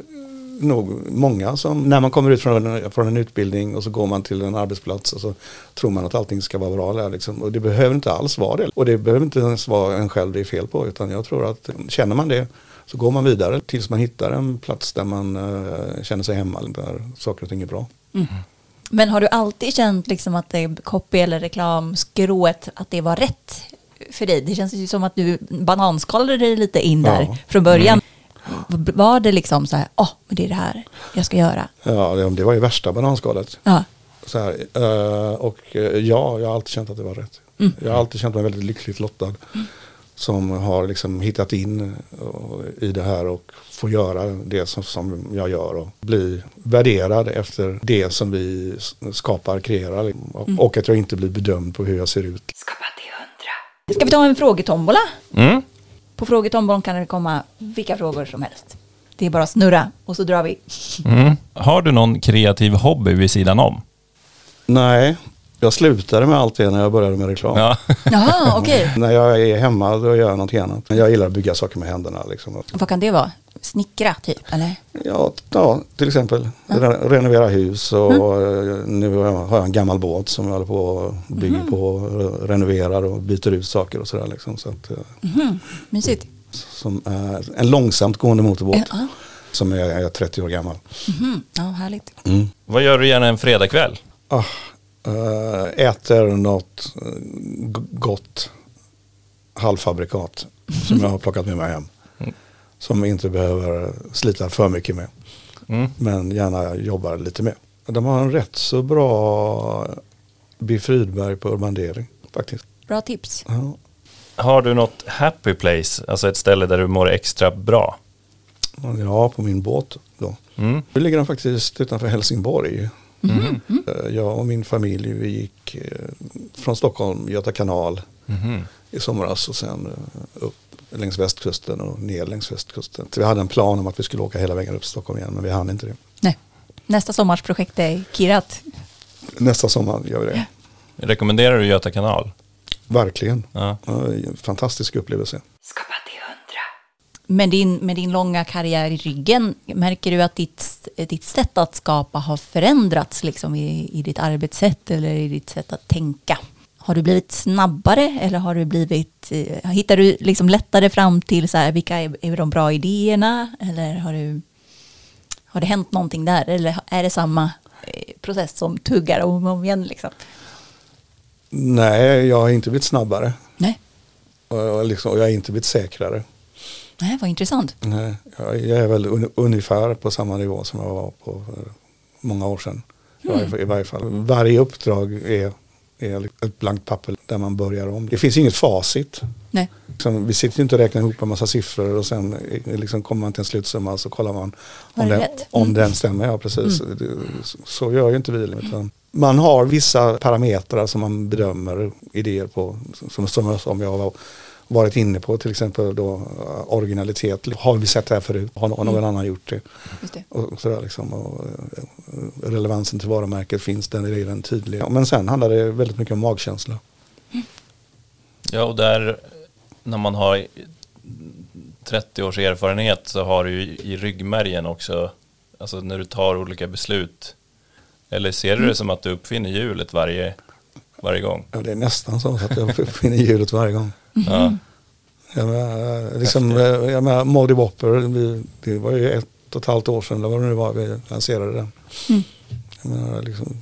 nog många som, när man kommer ut från en, från en utbildning och så går man till en arbetsplats och så tror man att allting ska vara bra där liksom. Och det behöver inte alls vara det. Och det behöver inte ens vara en själv det är fel på, utan jag tror att känner man det så går man vidare tills man hittar en plats där man eh, känner sig hemma, där saker och ting är bra. Men har du alltid känt liksom att det copy eller reklamskrået, att det var rätt för dig? Det känns ju som att du bananskalade dig lite in där Ja. från början. V- Var det liksom så här, åh, men det är det här jag ska göra? Ja, det, det var ju värsta bananskalet. Ja, Så här, eh, och eh, ja, jag har alltid känt att det var rätt. Jag har alltid känt mig väldigt lyckligt lottad. Som har liksom hittat in eh, i det här och får göra det som, som jag gör och bli värderad efter det som vi skapar, kreerar. liksom. Och, och att jag inte blir bedömd på hur jag ser ut. Skapa till hundra. Ska vi ta en frågetombola? Mm. På frågetombolan kan det komma vilka frågor som helst. Det är bara att snurra och så drar vi. Mm. Har du någon kreativ hobby vid sidan om? Nej, jag slutade med allt det när jag började med reklam. Ja. Jaha, okej. När jag är hemma då gör jag något annat. Jag gillar att bygga saker med händerna. Liksom. Vad kan det vara? Snickra typ, eller? Ja, ja, till exempel re- renovera hus och eh, nu har jag, en gammal båt som jag håller på och bygger på, och renoverar och byter ut saker och sådär. Liksom, så att, eh, Mysigt. som är en långsamt gående motorbåt Ja. som är, är 30 år gammal. Mhm. Ja, härligt. Vad gör du gärna en fredagkväll? Ah, eh, äter något gott halvfabrikat som jag har plockat med mig hem. Som inte behöver slita för mycket med. Mm. Men gärna jobbar lite med. De har en rätt så bra Biff Rydberg på Urban faktiskt. Bra tips. Ja. Har du något happy place, alltså ett ställe där du mår extra bra? ja, på min båt då. Mm. Nu ligger den faktiskt utanför Helsingborg. Eh, Jag och min familj vi gick eh, från Stockholm, Göta kanal Mhm. i somras och sen eh, upp längs västkusten och ner längs västkusten. Så vi hade en plan om att vi skulle åka hela vägen upp till Stockholm igen men vi hann inte det. Nej. Nästa sommars projekt är Kirat. Nästa sommar gör vi det. Rekommenderar du Göta kanal? Verkligen. Ja. Fantastisk upplevelse. Skapa till hundra. Med din, med din långa karriär i ryggen, märker du att ditt, ditt sätt att skapa har förändrats liksom i, i ditt arbetssätt eller i ditt sätt att tänka? Har du blivit snabbare eller har du blivit, eh, hittar du liksom lättare fram till så här, vilka är, är de bra idéerna? Eller har, du, har det hänt någonting där? Eller är det samma eh, process som tuggar om och om igen? Liksom? Nej, jag har inte blivit snabbare. Nej. Och jag, liksom, och jag har inte blivit säkrare. Nej, vad intressant. Nej, jag, jag är väl un, ungefär på samma nivå som jag var på för många år sedan. I, varje, I varje fall. Varje uppdrag är, är ett blankt papper där man börjar om. Det finns inget facit. Nej. Liksom, vi sitter ju inte och räknar ihop en massa siffror och sen eh, liksom kommer man till en slutsumma och så kollar man Var om, den, rätt? om Mm. den stämmer. Ja, precis. Det- Så gör ju inte vi. Utan man har vissa parametrar som man bedömer idéer på. Som, som, jag har varit inne på, till exempel då eh, originalitet. Har vi sett det här förut? Har någon, någon annan gjort det? Just det. Och sådär liksom, och eh, relevansen till varumärket finns, den är den tydlig. Men sen handlar det väldigt mycket om magkänsla. Ja, och där när man har 30 års erfarenhet så har du ju i ryggmärgen också, alltså när du tar olika beslut. Eller ser du det som att du uppfinner hjulet varje, varje gång? Ja, det är nästan så att jag finner hjulet varje gång. Ja. Jag menar, liksom, jag menar, Modi Whopper, det var ju ett och ett halvt år sedan, eller vad det nu var, vi lanserade den. Jag, menar, liksom,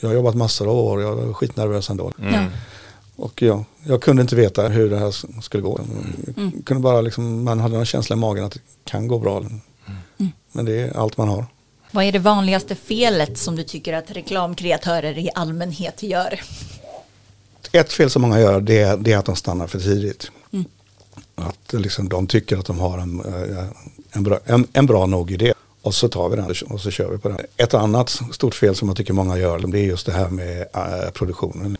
jag har jobbat massor av år, jag var skitnervös ändå. Mm. Och ja, jag kunde inte veta hur det här skulle gå. Jag kunde bara liksom, man hade en känsla i magen att det kan gå bra. Men det är allt man har. Vad är det vanligaste felet som du tycker att reklamkreatörer i allmänhet gör? Ett fel som många gör det är, det är att de stannar för tidigt. Att liksom, de tycker att de har en, eh, en, bra, en, en bra nog idé. Och så tar vi den och så kör vi på den. Ett annat stort fel som jag tycker många gör det är just det här med eh, produktionen.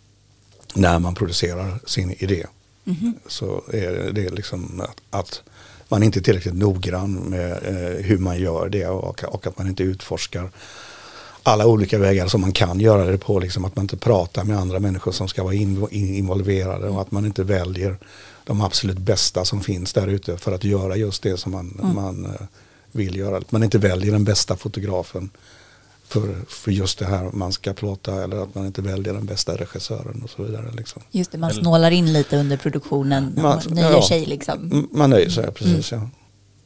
När man producerar sin idé. Så är det liksom att, att man inte är tillräckligt noggrann med eh, hur man gör det och, och att man inte utforskar alla olika vägar som man kan göra det på. Liksom att man inte pratar med andra människor som ska vara in, in, involverade och att man inte väljer de absolut bästa som finns där ute för att göra just det som man, man eh, vill göra. Att man inte väljer den bästa fotografen för, för just det här man ska plåta eller att man inte väljer den bästa regissören och så vidare. Liksom. Just det, man snålar in lite under produktionen Man- och nöjer ja. sig liksom. Man nöjer sig, precis. Ja.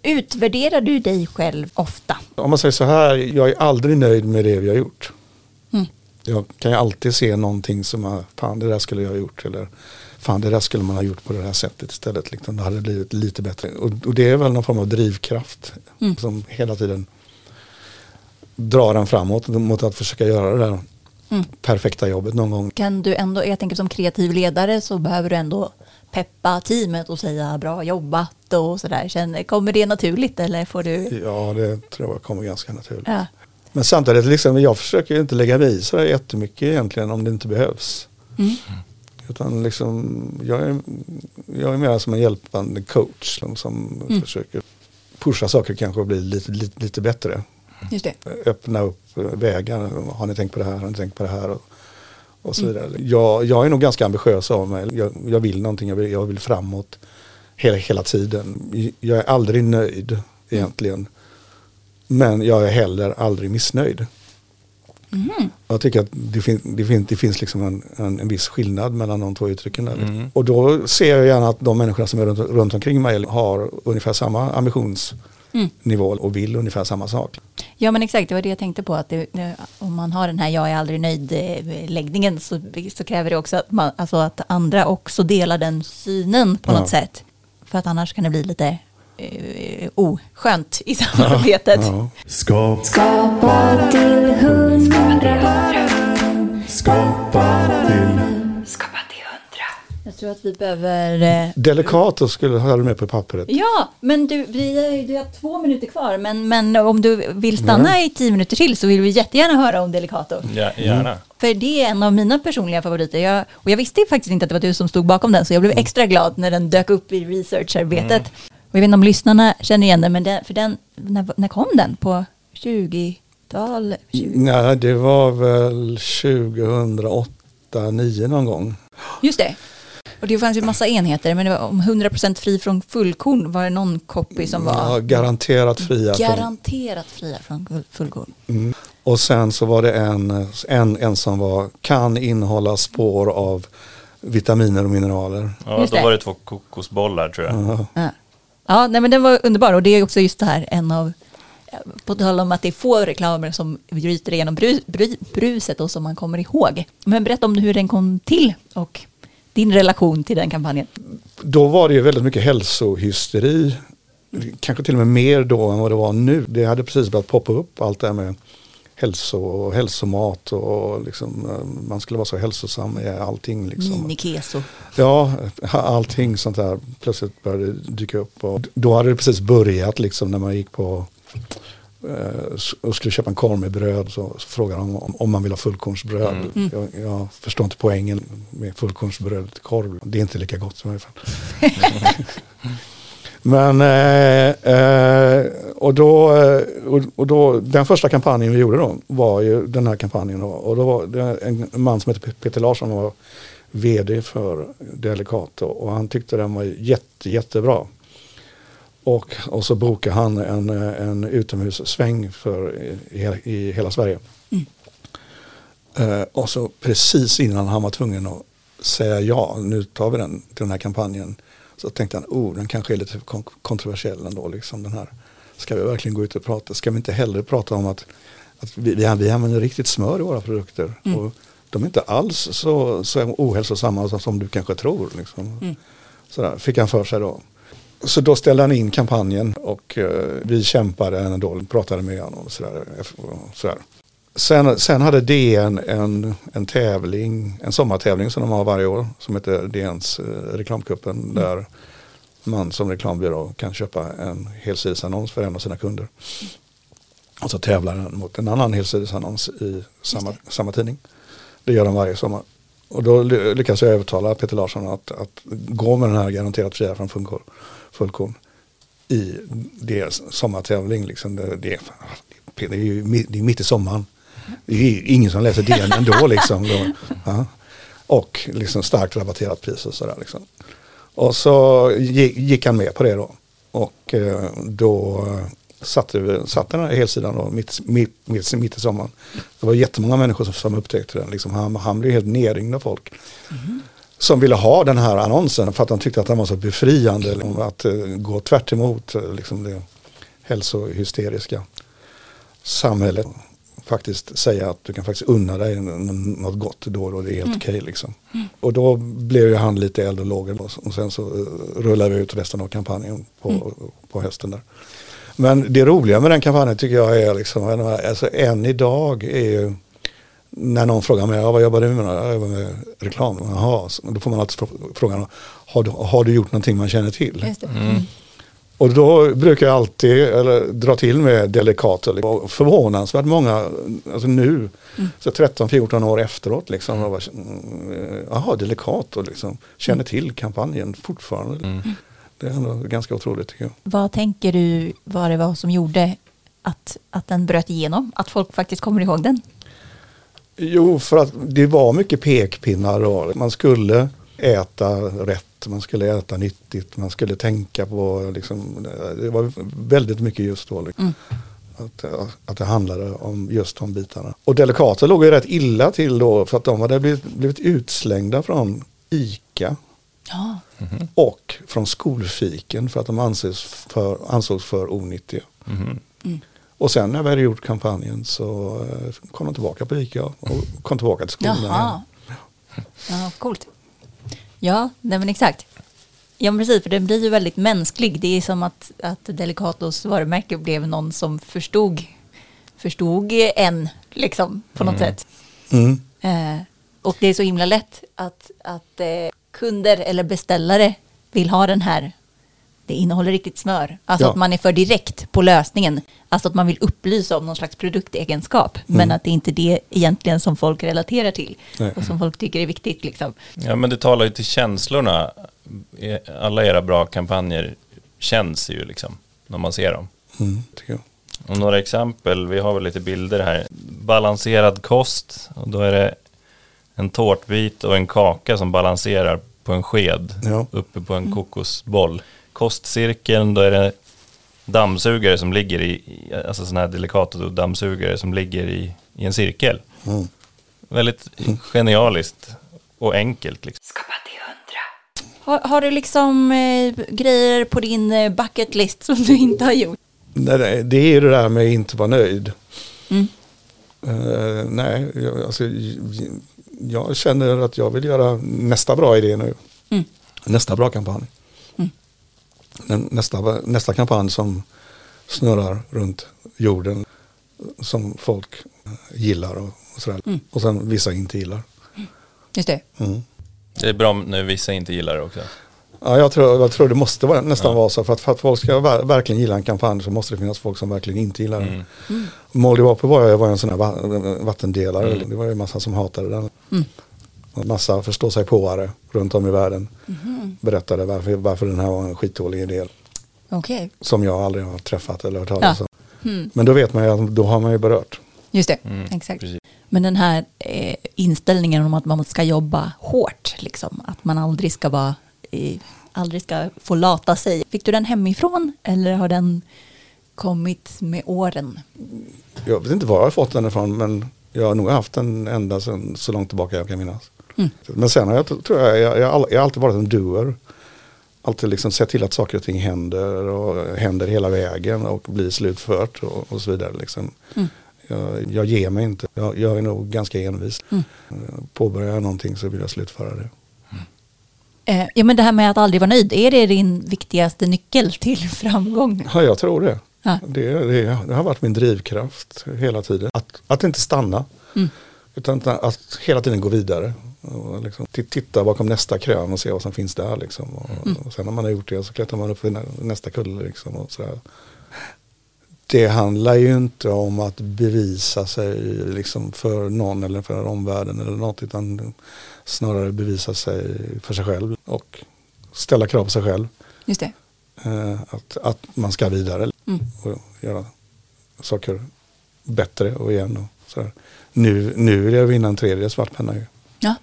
Utvärderar du dig själv ofta? Om man säger så här, jag är aldrig nöjd med det vi har gjort. Mm. Jag kan ju alltid se någonting som, är, fan det där skulle jag ha gjort. Eller fan det där skulle man ha gjort på det här sättet istället. Liksom, det hade blivit lite bättre. Och, och det är väl någon form av drivkraft Mm. som hela tiden drar en framåt mot att försöka göra det där Mm. perfekta jobbet någon gång. Kan du ändå, jag tänker som kreativ ledare så behöver du ändå peppa teamet och säga bra jobbat och sådär. Kommer det naturligt eller får du? Ja, det tror jag kommer ganska naturligt. Ja. Men samtidigt, liksom, jag försöker inte lägga mig i så där jättemycket egentligen om det inte behövs. Mm. Utan liksom, jag, är, jag är mer som en hjälpande coach liksom, som Mm. försöker pusha saker kanske och bli lite, lite, lite bättre. Öppna upp vägar. Har ni tänkt på det här? Har ni tänkt på det här? Och, och Mm. så vidare. Jag, jag är nog ganska ambitiös av mig. Jag, jag vill någonting, jag vill, jag vill framåt hela, hela tiden. Jag är aldrig nöjd egentligen. Men jag är heller aldrig missnöjd. Jag tycker att det, fin, det, fin, det finns liksom en, en, en viss skillnad mellan de två uttrycken. Där. Och då ser jag gärna att de människorna som är runt, runt omkring mig har ungefär samma ambitionsnivå och vill ungefär samma sak. Ja men exakt, det var det jag tänkte på. Att det, det, om man har den här jag är aldrig nöjd-läggningen så, så kräver det också att, man, alltså att andra också delar den synen på Ja. något sätt. För att annars kan det bli lite eh, oskönt i samarbetet. Ja. Skapa, Skapa till hundra. skapa till Skapa till. Jag tror att vi behöver... Eh, Delicato skulle ha med på pappret. ja, men du, vi, du har två minuter kvar. Men, men om du vill stanna i tio minuter till så vill vi jättegärna höra om Delicato. Ja, gärna. För det är en av mina personliga favoriter. Jag, och jag visste faktiskt inte att det var du som stod bakom den, så jag blev extra glad när den dök upp i researcharbetet. Och jag vet inte om lyssnarna känner igen den, men den, för den, när, när kom den? På 20-tal? 20. Nej, det var väl 2008, 2009 någon gång. Just det. Och det fanns ju massa enheter, men det var om 100% fri från fullkorn var det någon copy som Ja, var garanterat fria. från- garanterat fria från full- fullkorn. Mm. Och sen så var det en, en, en som var, kan innehålla spår av vitaminer och mineraler. Ja, Just då det. var det två kokosbollar tror jag. Ja. Ja, ja nej, men den var underbar och det är också just det här en av på tal om att det är få reklamer som bryter igenom bru, bru, bruset och som man kommer ihåg. Men berätta om hur den kom till och din relation till den kampanjen. Då var det ju väldigt mycket hälsohysteri. Kanske till och med mer då än vad det var nu. Det hade precis börjat poppa upp allt det här med hälso och hälsomat och liksom, eh, man skulle vara så hälsosam i allting. Liksom. Minikeso. Ja, allting sånt där plötsligt började dyka upp. Och då hade det precis börjat liksom när man gick på och skulle köpa en korv med bröd så, så frågade de om, om man vill ha fullkornsbröd. Jag, jag förstår inte poängen med fullkornsbröd till korv. Det är inte lika gott i varje fall. Men eh, eh, och, då, eh, och, och då, den första kampanjen vi gjorde då var ju den här kampanjen. Då, och då var det en man som heter Peter Larsson var vd för Delicato och han tyckte den var jätte, jättebra. Och, och så bokade han en, en utomhussväng för i, hela- i hela Sverige. Eh, och så precis innan han var tvungen att säga ja, nu tar vi den till den här kampanjen. Så tänkte han, oh den kanske är lite kon- kontroversiell ändå. Liksom, den här. Ska vi verkligen gå ut och prata? Ska vi inte hellre prata om att, att vi, vi, vi använder riktigt smör i våra produkter? Och de är inte alls så, så ohälsosamma som, du kanske tror. Liksom. Sådär, fick han för sig då. Så då ställde han in kampanjen och eh, vi kämpade ändå, pratade med honom och sådär. och sådär. Sen, sen hade DN en, en tävling, en sommartävling som de har varje år som heter DNs eh, reklamkuppen där man som reklambyrå kan köpa en helsidesannons för en av sina kunder. Och så tävlar den mot en annan helsidesannons i samma, samma tidning. Det gör de varje sommar. Och då ly- lyckas jag övertala Peter Larsson att, att gå med den här garanterat fria från fullkorn, fullkorn i deras sommartävling. Liksom. Det, det, det är ju det är mitt i sommaren. Det är ingen som läser DN ändå. Liksom. Då, ja. Och liksom starkt rabatterat pris och sådär. Liksom. Och så gick, gick han med på det då. Och eh, då satte, satte den här helsidan då, mitt, mitt, mitt, mitt i sommaren. Det var jättemånga människor som, som upptäckte den. Liksom, han, han blev helt nerringd av folk. Som ville ha den här annonsen för att han tyckte att den var så befriande. Liksom, att eh, gå tvärt emot eh, liksom, det hälsohysteriska samhället. Faktiskt säga att du kan faktiskt unna dig något gott då och då, det är helt okej liksom. Och då blev ju han lite eld och lågor och sen så eh, rullade vi ut resten av kampanjen på, på hösten där. Men det roliga med den kampanjen tycker jag är liksom, alltså än idag är ju när någon frågar mig, ja, vad jobbar du med? Jag jobbar med reklam. Jaha, då får man alltid frå- frågan, har du, har du gjort någonting man känner till? Mm. Och då brukar jag alltid eller, dra till med delikater. Och förvånansvärt många, alltså nu, så 13-14 år efteråt, liksom, och bara, mm, jaha, delikator, liksom, känner till kampanjen fortfarande. Det är ändå ganska otroligt tycker jag. Vad tänker du vad det var som gjorde att, att den bröt igenom? Att folk faktiskt kommer ihåg den? Jo, för att det var mycket pekpinnar och man skulle äta rätt, man skulle äta nyttigt, man skulle tänka på, liksom, det var väldigt mycket just då. Liksom. Att, att det handlade om just de bitarna. Och Delicato låg ju rätt illa till då för att de hade blivit, blivit utslängda från ICA Ja. och från skolfiken för att de anses för, ansågs för onyttiga. Och sen när vi hade gjort kampanjen så eh, kom de tillbaka på ICA och kom tillbaka till skolan. Jaha. Ja, coolt. Ja, nej men exakt. Ja, men precis, för den blir ju väldigt mänsklig. Det är som att, att Delicatos varumärke blev någon som förstod, förstod en, liksom, på något sätt. Mm. Eh, och det är så himla lätt att, att eh, kunder eller beställare vill ha den här. Det innehåller riktigt smör. Alltså Ja. att man är för direkt på lösningen. Alltså att man vill upplysa om någon slags produktegenskap. Men att det inte är det egentligen som folk relaterar till. Nej. Och som folk tycker är viktigt. Liksom. Ja, men det talar ju till känslorna. E- Alla era bra kampanjer känns ju liksom när man ser dem. Mm, tycker jag. Och några exempel, vi har väl lite bilder här. Balanserad kost, och då är det en tårtbit och en kaka som balanserar på en sked Ja. uppe på en kokosboll. Kostcirkeln, då är det dammsugare som ligger i, alltså sådana här Delicato dammsugare som ligger i, i en cirkel. Mm. Väldigt genialiskt och enkelt. Liksom. Skapa till hundra. Har, har du liksom eh, grejer på din eh, bucket list som du inte har gjort? Nej, Det är ju det där med att inte vara nöjd. Mm. Eh, nej, jag, alltså, jag känner att jag vill göra nästa bra idé nu. Mm. Nästa bra kampanj. Den- Nästa, nästa kampanj som snurrar runt jorden. Som folk gillar och, och sådär. Och sen vissa inte gillar. Just det. Mm. Det är bra när vissa inte gillar det också. Ja, jag, tror, jag tror det måste vara, nästan vara så. För att, för att folk ska ver- verkligen gilla en kampanj så måste det finnas folk som verkligen inte gillar den. Mm. Molly Whopper var, var en sån här va, vattendelare. Det var ju en massa som hatade den. En massa förstå sig påare runt om i världen. Berättade varför, varför den här var en skitdålig idé. Okej. Som jag aldrig har träffat eller hört talas om. Men då vet man ju att då har man ju berört. Just det, Mm, exakt. precis. Men den här eh, inställningen om att man ska jobba hårt, liksom, att man aldrig ska vara, eh, aldrig ska få lata sig. Fick du den hemifrån eller har den kommit med åren? Jag vet inte var jag har fått den ifrån men jag har nog haft den ända sedan så långt tillbaka jag kan minnas. Men sen har jag, tror jag, jag, jag, jag har alltid varit en doer. Alltid liksom sett till att saker och ting händer och händer hela vägen och blir slutfört och, och så vidare. Liksom. Jag, jag ger mig inte. Jag, jag är nog ganska envis. Mm. Påbörjar jag någonting så vill jag slutföra det. Eh, ja, men det här med att aldrig vara nöjd, är det din viktigaste nyckel till framgång? Ja, jag tror det. Det, det. det har varit min drivkraft hela tiden. Att, att inte stanna. Mm. Utan att, hela tiden gå vidare. Och liksom, ti- titta bakom nästa krön och se vad som finns där. Liksom. Och, Mm. och sen när man har gjort det så klättrar man upp nä, nästa kulle. Liksom, och sådär. Det handlar ju inte om att bevisa sig liksom, för någon eller för omvärlden eller något. Utan snarare bevisa sig för sig själv och ställa krav på sig själv. Just det. Eh, att, att man ska vidare Mm. och göra saker bättre och igen. Och sådär. Nu, nu vill jag vinna en tredje svart penna. ju. Ja.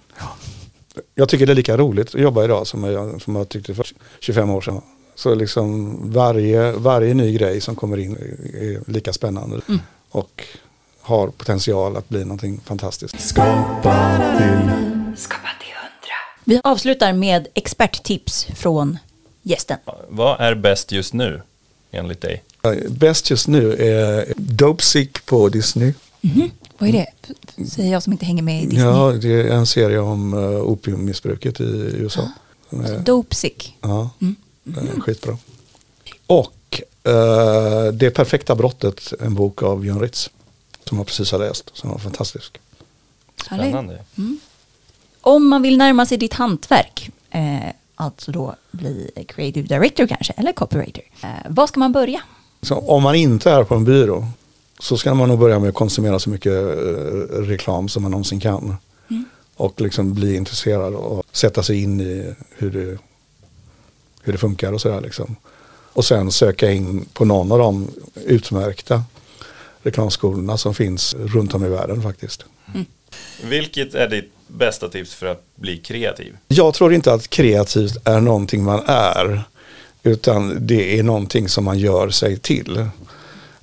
Jag tycker det är lika roligt att jobba idag som jag, som jag tyckte för 25 år sedan. Så liksom varje, varje ny grej som kommer in är lika spännande. Mm. Och har potential att bli någonting fantastiskt. Skapa till. Skapa till hundra. Vi avslutar med experttips från gästen. Vad är bäst just nu enligt dig? Bäst just nu är Dope Sick på Disney. Vad är det? Säger jag som inte hänger med i Disney. Ja, det är en serie om uh, opiummissbruket i USA. Som är- Dopesick. Ja, är skitbra. Och eh, Det perfekta brottet, en bok av Björn Ritz. Som jag precis har läst, som var fantastisk. Spännande. Om man vill närma sig ditt hantverk, eh, alltså då bli creative director kanske, eller copywriter. Eh, vad ska man börja? Så om man inte är på en byrå så ska man nog börja med att konsumera så mycket eh, reklam som man någonsin kan. Och liksom bli intresserad och sätta sig in i hur det, hur det funkar och sådär. Liksom. Och sen söka in på någon av de utmärkta reklamskolorna som finns runt om i världen faktiskt. Vilket är ditt bästa tips för att bli kreativ? Jag tror inte att kreativt är någonting man är. Utan det är någonting som man gör sig till.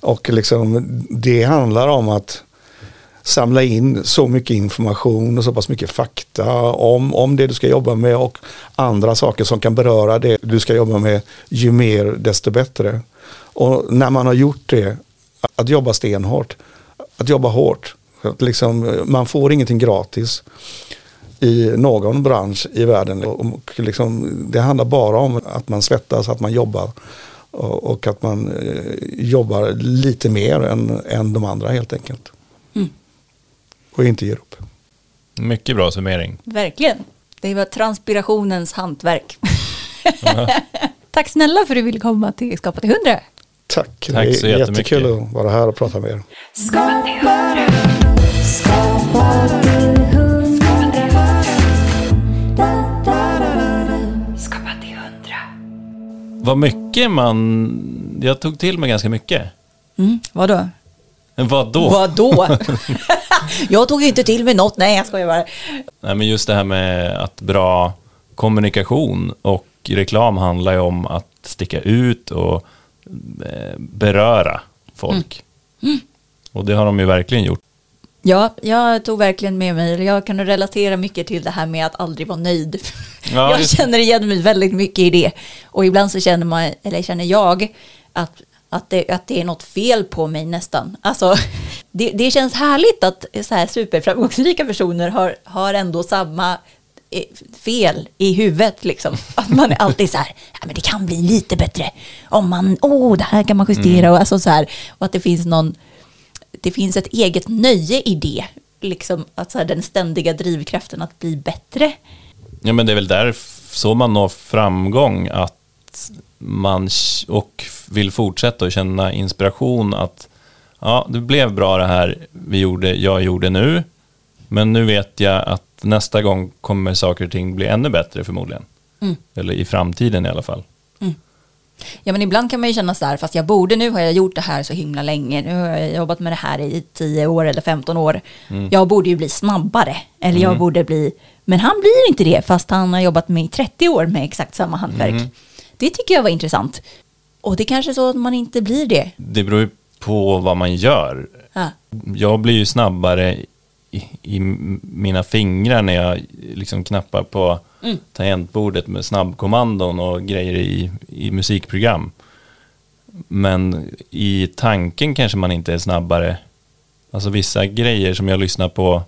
Och liksom, det handlar om att samla in så mycket information och så pass mycket fakta om, om det du ska jobba med och andra saker som kan beröra det du ska jobba med. Ju mer desto bättre. Och när man har gjort det, att jobba stenhårt, att jobba hårt. Att liksom, man får ingenting gratis i någon bransch i världen. Och liksom, det handlar bara om att man svettas, att man jobbar och, och att man eh, jobbar lite mer än, än de andra helt enkelt. Mm. Och inte ger upp. Mycket bra summering. Verkligen. Det var transpirationens hantverk. Tack snälla för att du ville komma till Skapa till 100. Tack, Tack det så är jättemycket. jättekul att vara här och prata med er. Vad mycket man... Jag tog till mig ganska mycket. Mm, vadå? Vad då? Vadå? jag tog inte till mig något. Nej, jag skojar bara. Nej, men just det här med att bra kommunikation och reklam handlar ju om att sticka ut och beröra folk. Och det har de ju verkligen gjort. Ja, jag tog verkligen med mig, jag kan relatera mycket till det här med att aldrig vara nöjd. Ja, jag känner igen mig väldigt mycket i det. Och ibland så känner man, eller känner jag, att, att, det, att det är något fel på mig nästan. Alltså, det, det känns härligt att så här superframgångsrika personer har, har ändå samma fel i huvudet liksom. Att man är alltid så här, ja, men det kan bli lite bättre om man, åh, det här kan man justera och alltså så här. Och att det finns någon, det finns ett eget nöje i det. Liksom att så här, den ständiga drivkraften att bli bättre. Ja, men det är väl där så man når framgång, att man och vill fortsätta och känna inspiration att ja, det blev bra det här vi gjorde, jag gjorde nu, men nu vet jag att nästa gång kommer saker och ting bli ännu bättre förmodligen. Eller i framtiden i alla fall. Ja men ibland kan man ju känna så här, fast jag borde, nu har jag gjort det här så himla länge, nu har jag jobbat med det här i 10 år eller 15 år. Jag borde ju bli snabbare, eller jag borde bli, men han blir inte det fast han har jobbat med i 30 år med exakt samma hantverk. Det tycker jag var intressant. Och det är kanske så att man inte blir det. Det beror ju på vad man gör. Ja. Jag blir ju snabbare i, i mina fingrar när jag liksom knappar på tangentbordet med snabbkommandon och grejer i, i musikprogram. Men i tanken kanske man inte är snabbare Alltså vissa grejer som jag lyssnar på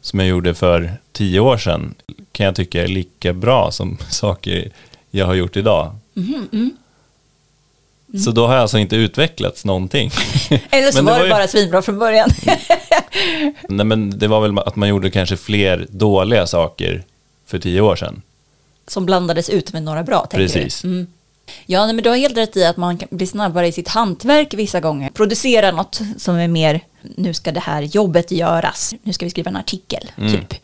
som jag gjorde för tio år sedan kan jag tycka är lika bra som saker jag har gjort idag. Så då har jag alltså inte utvecklats någonting. Eller så det var det ju- bara svinbra från början. Nej men det var väl att man gjorde kanske fler dåliga saker för tio år sedan. Som blandades ut med några bra, tänker Precis. du? Mm. Ja, men du har helt rätt i att man kan bli snabbare i sitt hantverk vissa gånger. Producera något som är mer, nu ska det här jobbet göras, nu ska vi skriva en artikel, Mm. typ.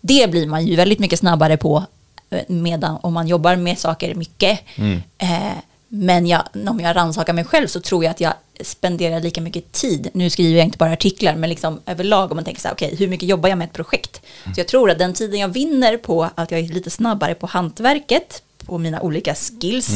Det blir man ju väldigt mycket snabbare på eh, medan om man jobbar med saker mycket. Mm. Eh, men jag, om jag rannsakar mig själv så tror jag att jag spenderar lika mycket tid. Nu skriver jag inte bara artiklar, men liksom överlag om man tänker så här, okej, hur mycket jobbar jag med ett projekt? Så jag tror att den tiden jag vinner på att jag är lite snabbare på hantverket, på mina olika skills,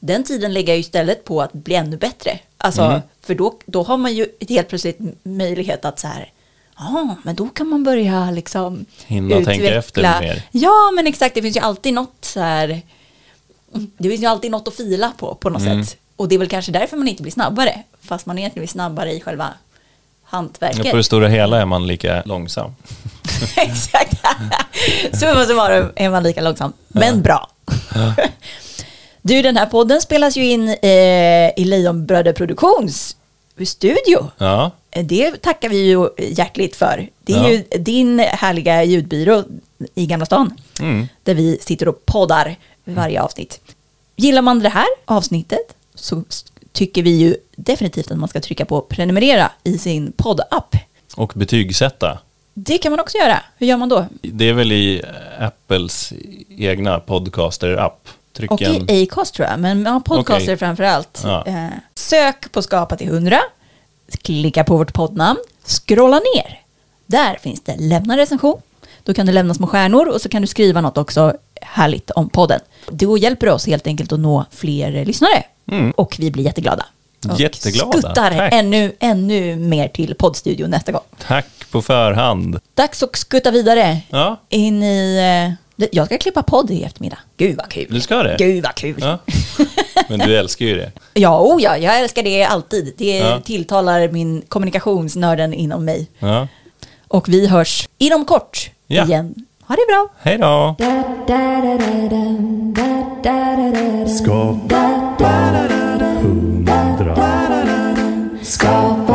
den tiden lägger jag istället på att bli ännu bättre. Alltså, för då, då har man ju helt plötsligt möjlighet att så här, ja, men då kan man börja liksom Hinna tänka efter mer. Ja, men exakt, det finns ju alltid något så här, det finns ju alltid något att fila på på något Mm. sätt. Och det är väl kanske därför man inte blir snabbare, fast man egentligen blir snabbare i själva hantverket. På det stora hela är man lika långsam. Exakt. Summa summarum är man lika långsam, men bra. Du, den här podden spelas ju in eh, i Lejonbröder Produktions studio. Ja, Det tackar vi ju hjärtligt för. Det är Ja. ju din härliga ljudbyrå i Gamla stan. Mm. Där vi sitter och poddar varje avsnitt. Gillar man det här avsnittet så tycker vi ju definitivt att man ska trycka på prenumerera i sin poddapp. och betygsätta. Det kan man också göra. Hur gör man då? Det är väl i Apples egna podcaster-app. Och i Acast tror jag, men ja, podcaster Okej. framför allt. Ja. Eh, sök på Skapa till 100, klicka på vårt poddnamn, scrolla ner. Där finns det lämna recension. Då kan du lämna små stjärnor och så kan du skriva något också härligt om podden. Då hjälper oss helt enkelt att nå fler lyssnare. Och vi blir jätteglada. Och Mm. Jätteglada. skuttar Tack. ännu, ännu mer till poddstudion nästa gång. Tack på förhand. Dags att skutta vidare Ja, in i... eh, Jag ska klippa podd i eftermiddag. Gud vad kul. du ska det? Gud vad kul. Ja. Men du älskar ju det. Ja, oh ja, jag älskar det alltid. Det Ja. tilltalar min kommunikationsnörden inom mig. Ja. Och vi hörs inom kort igen. Ha det bra! Hej då! Skapa 100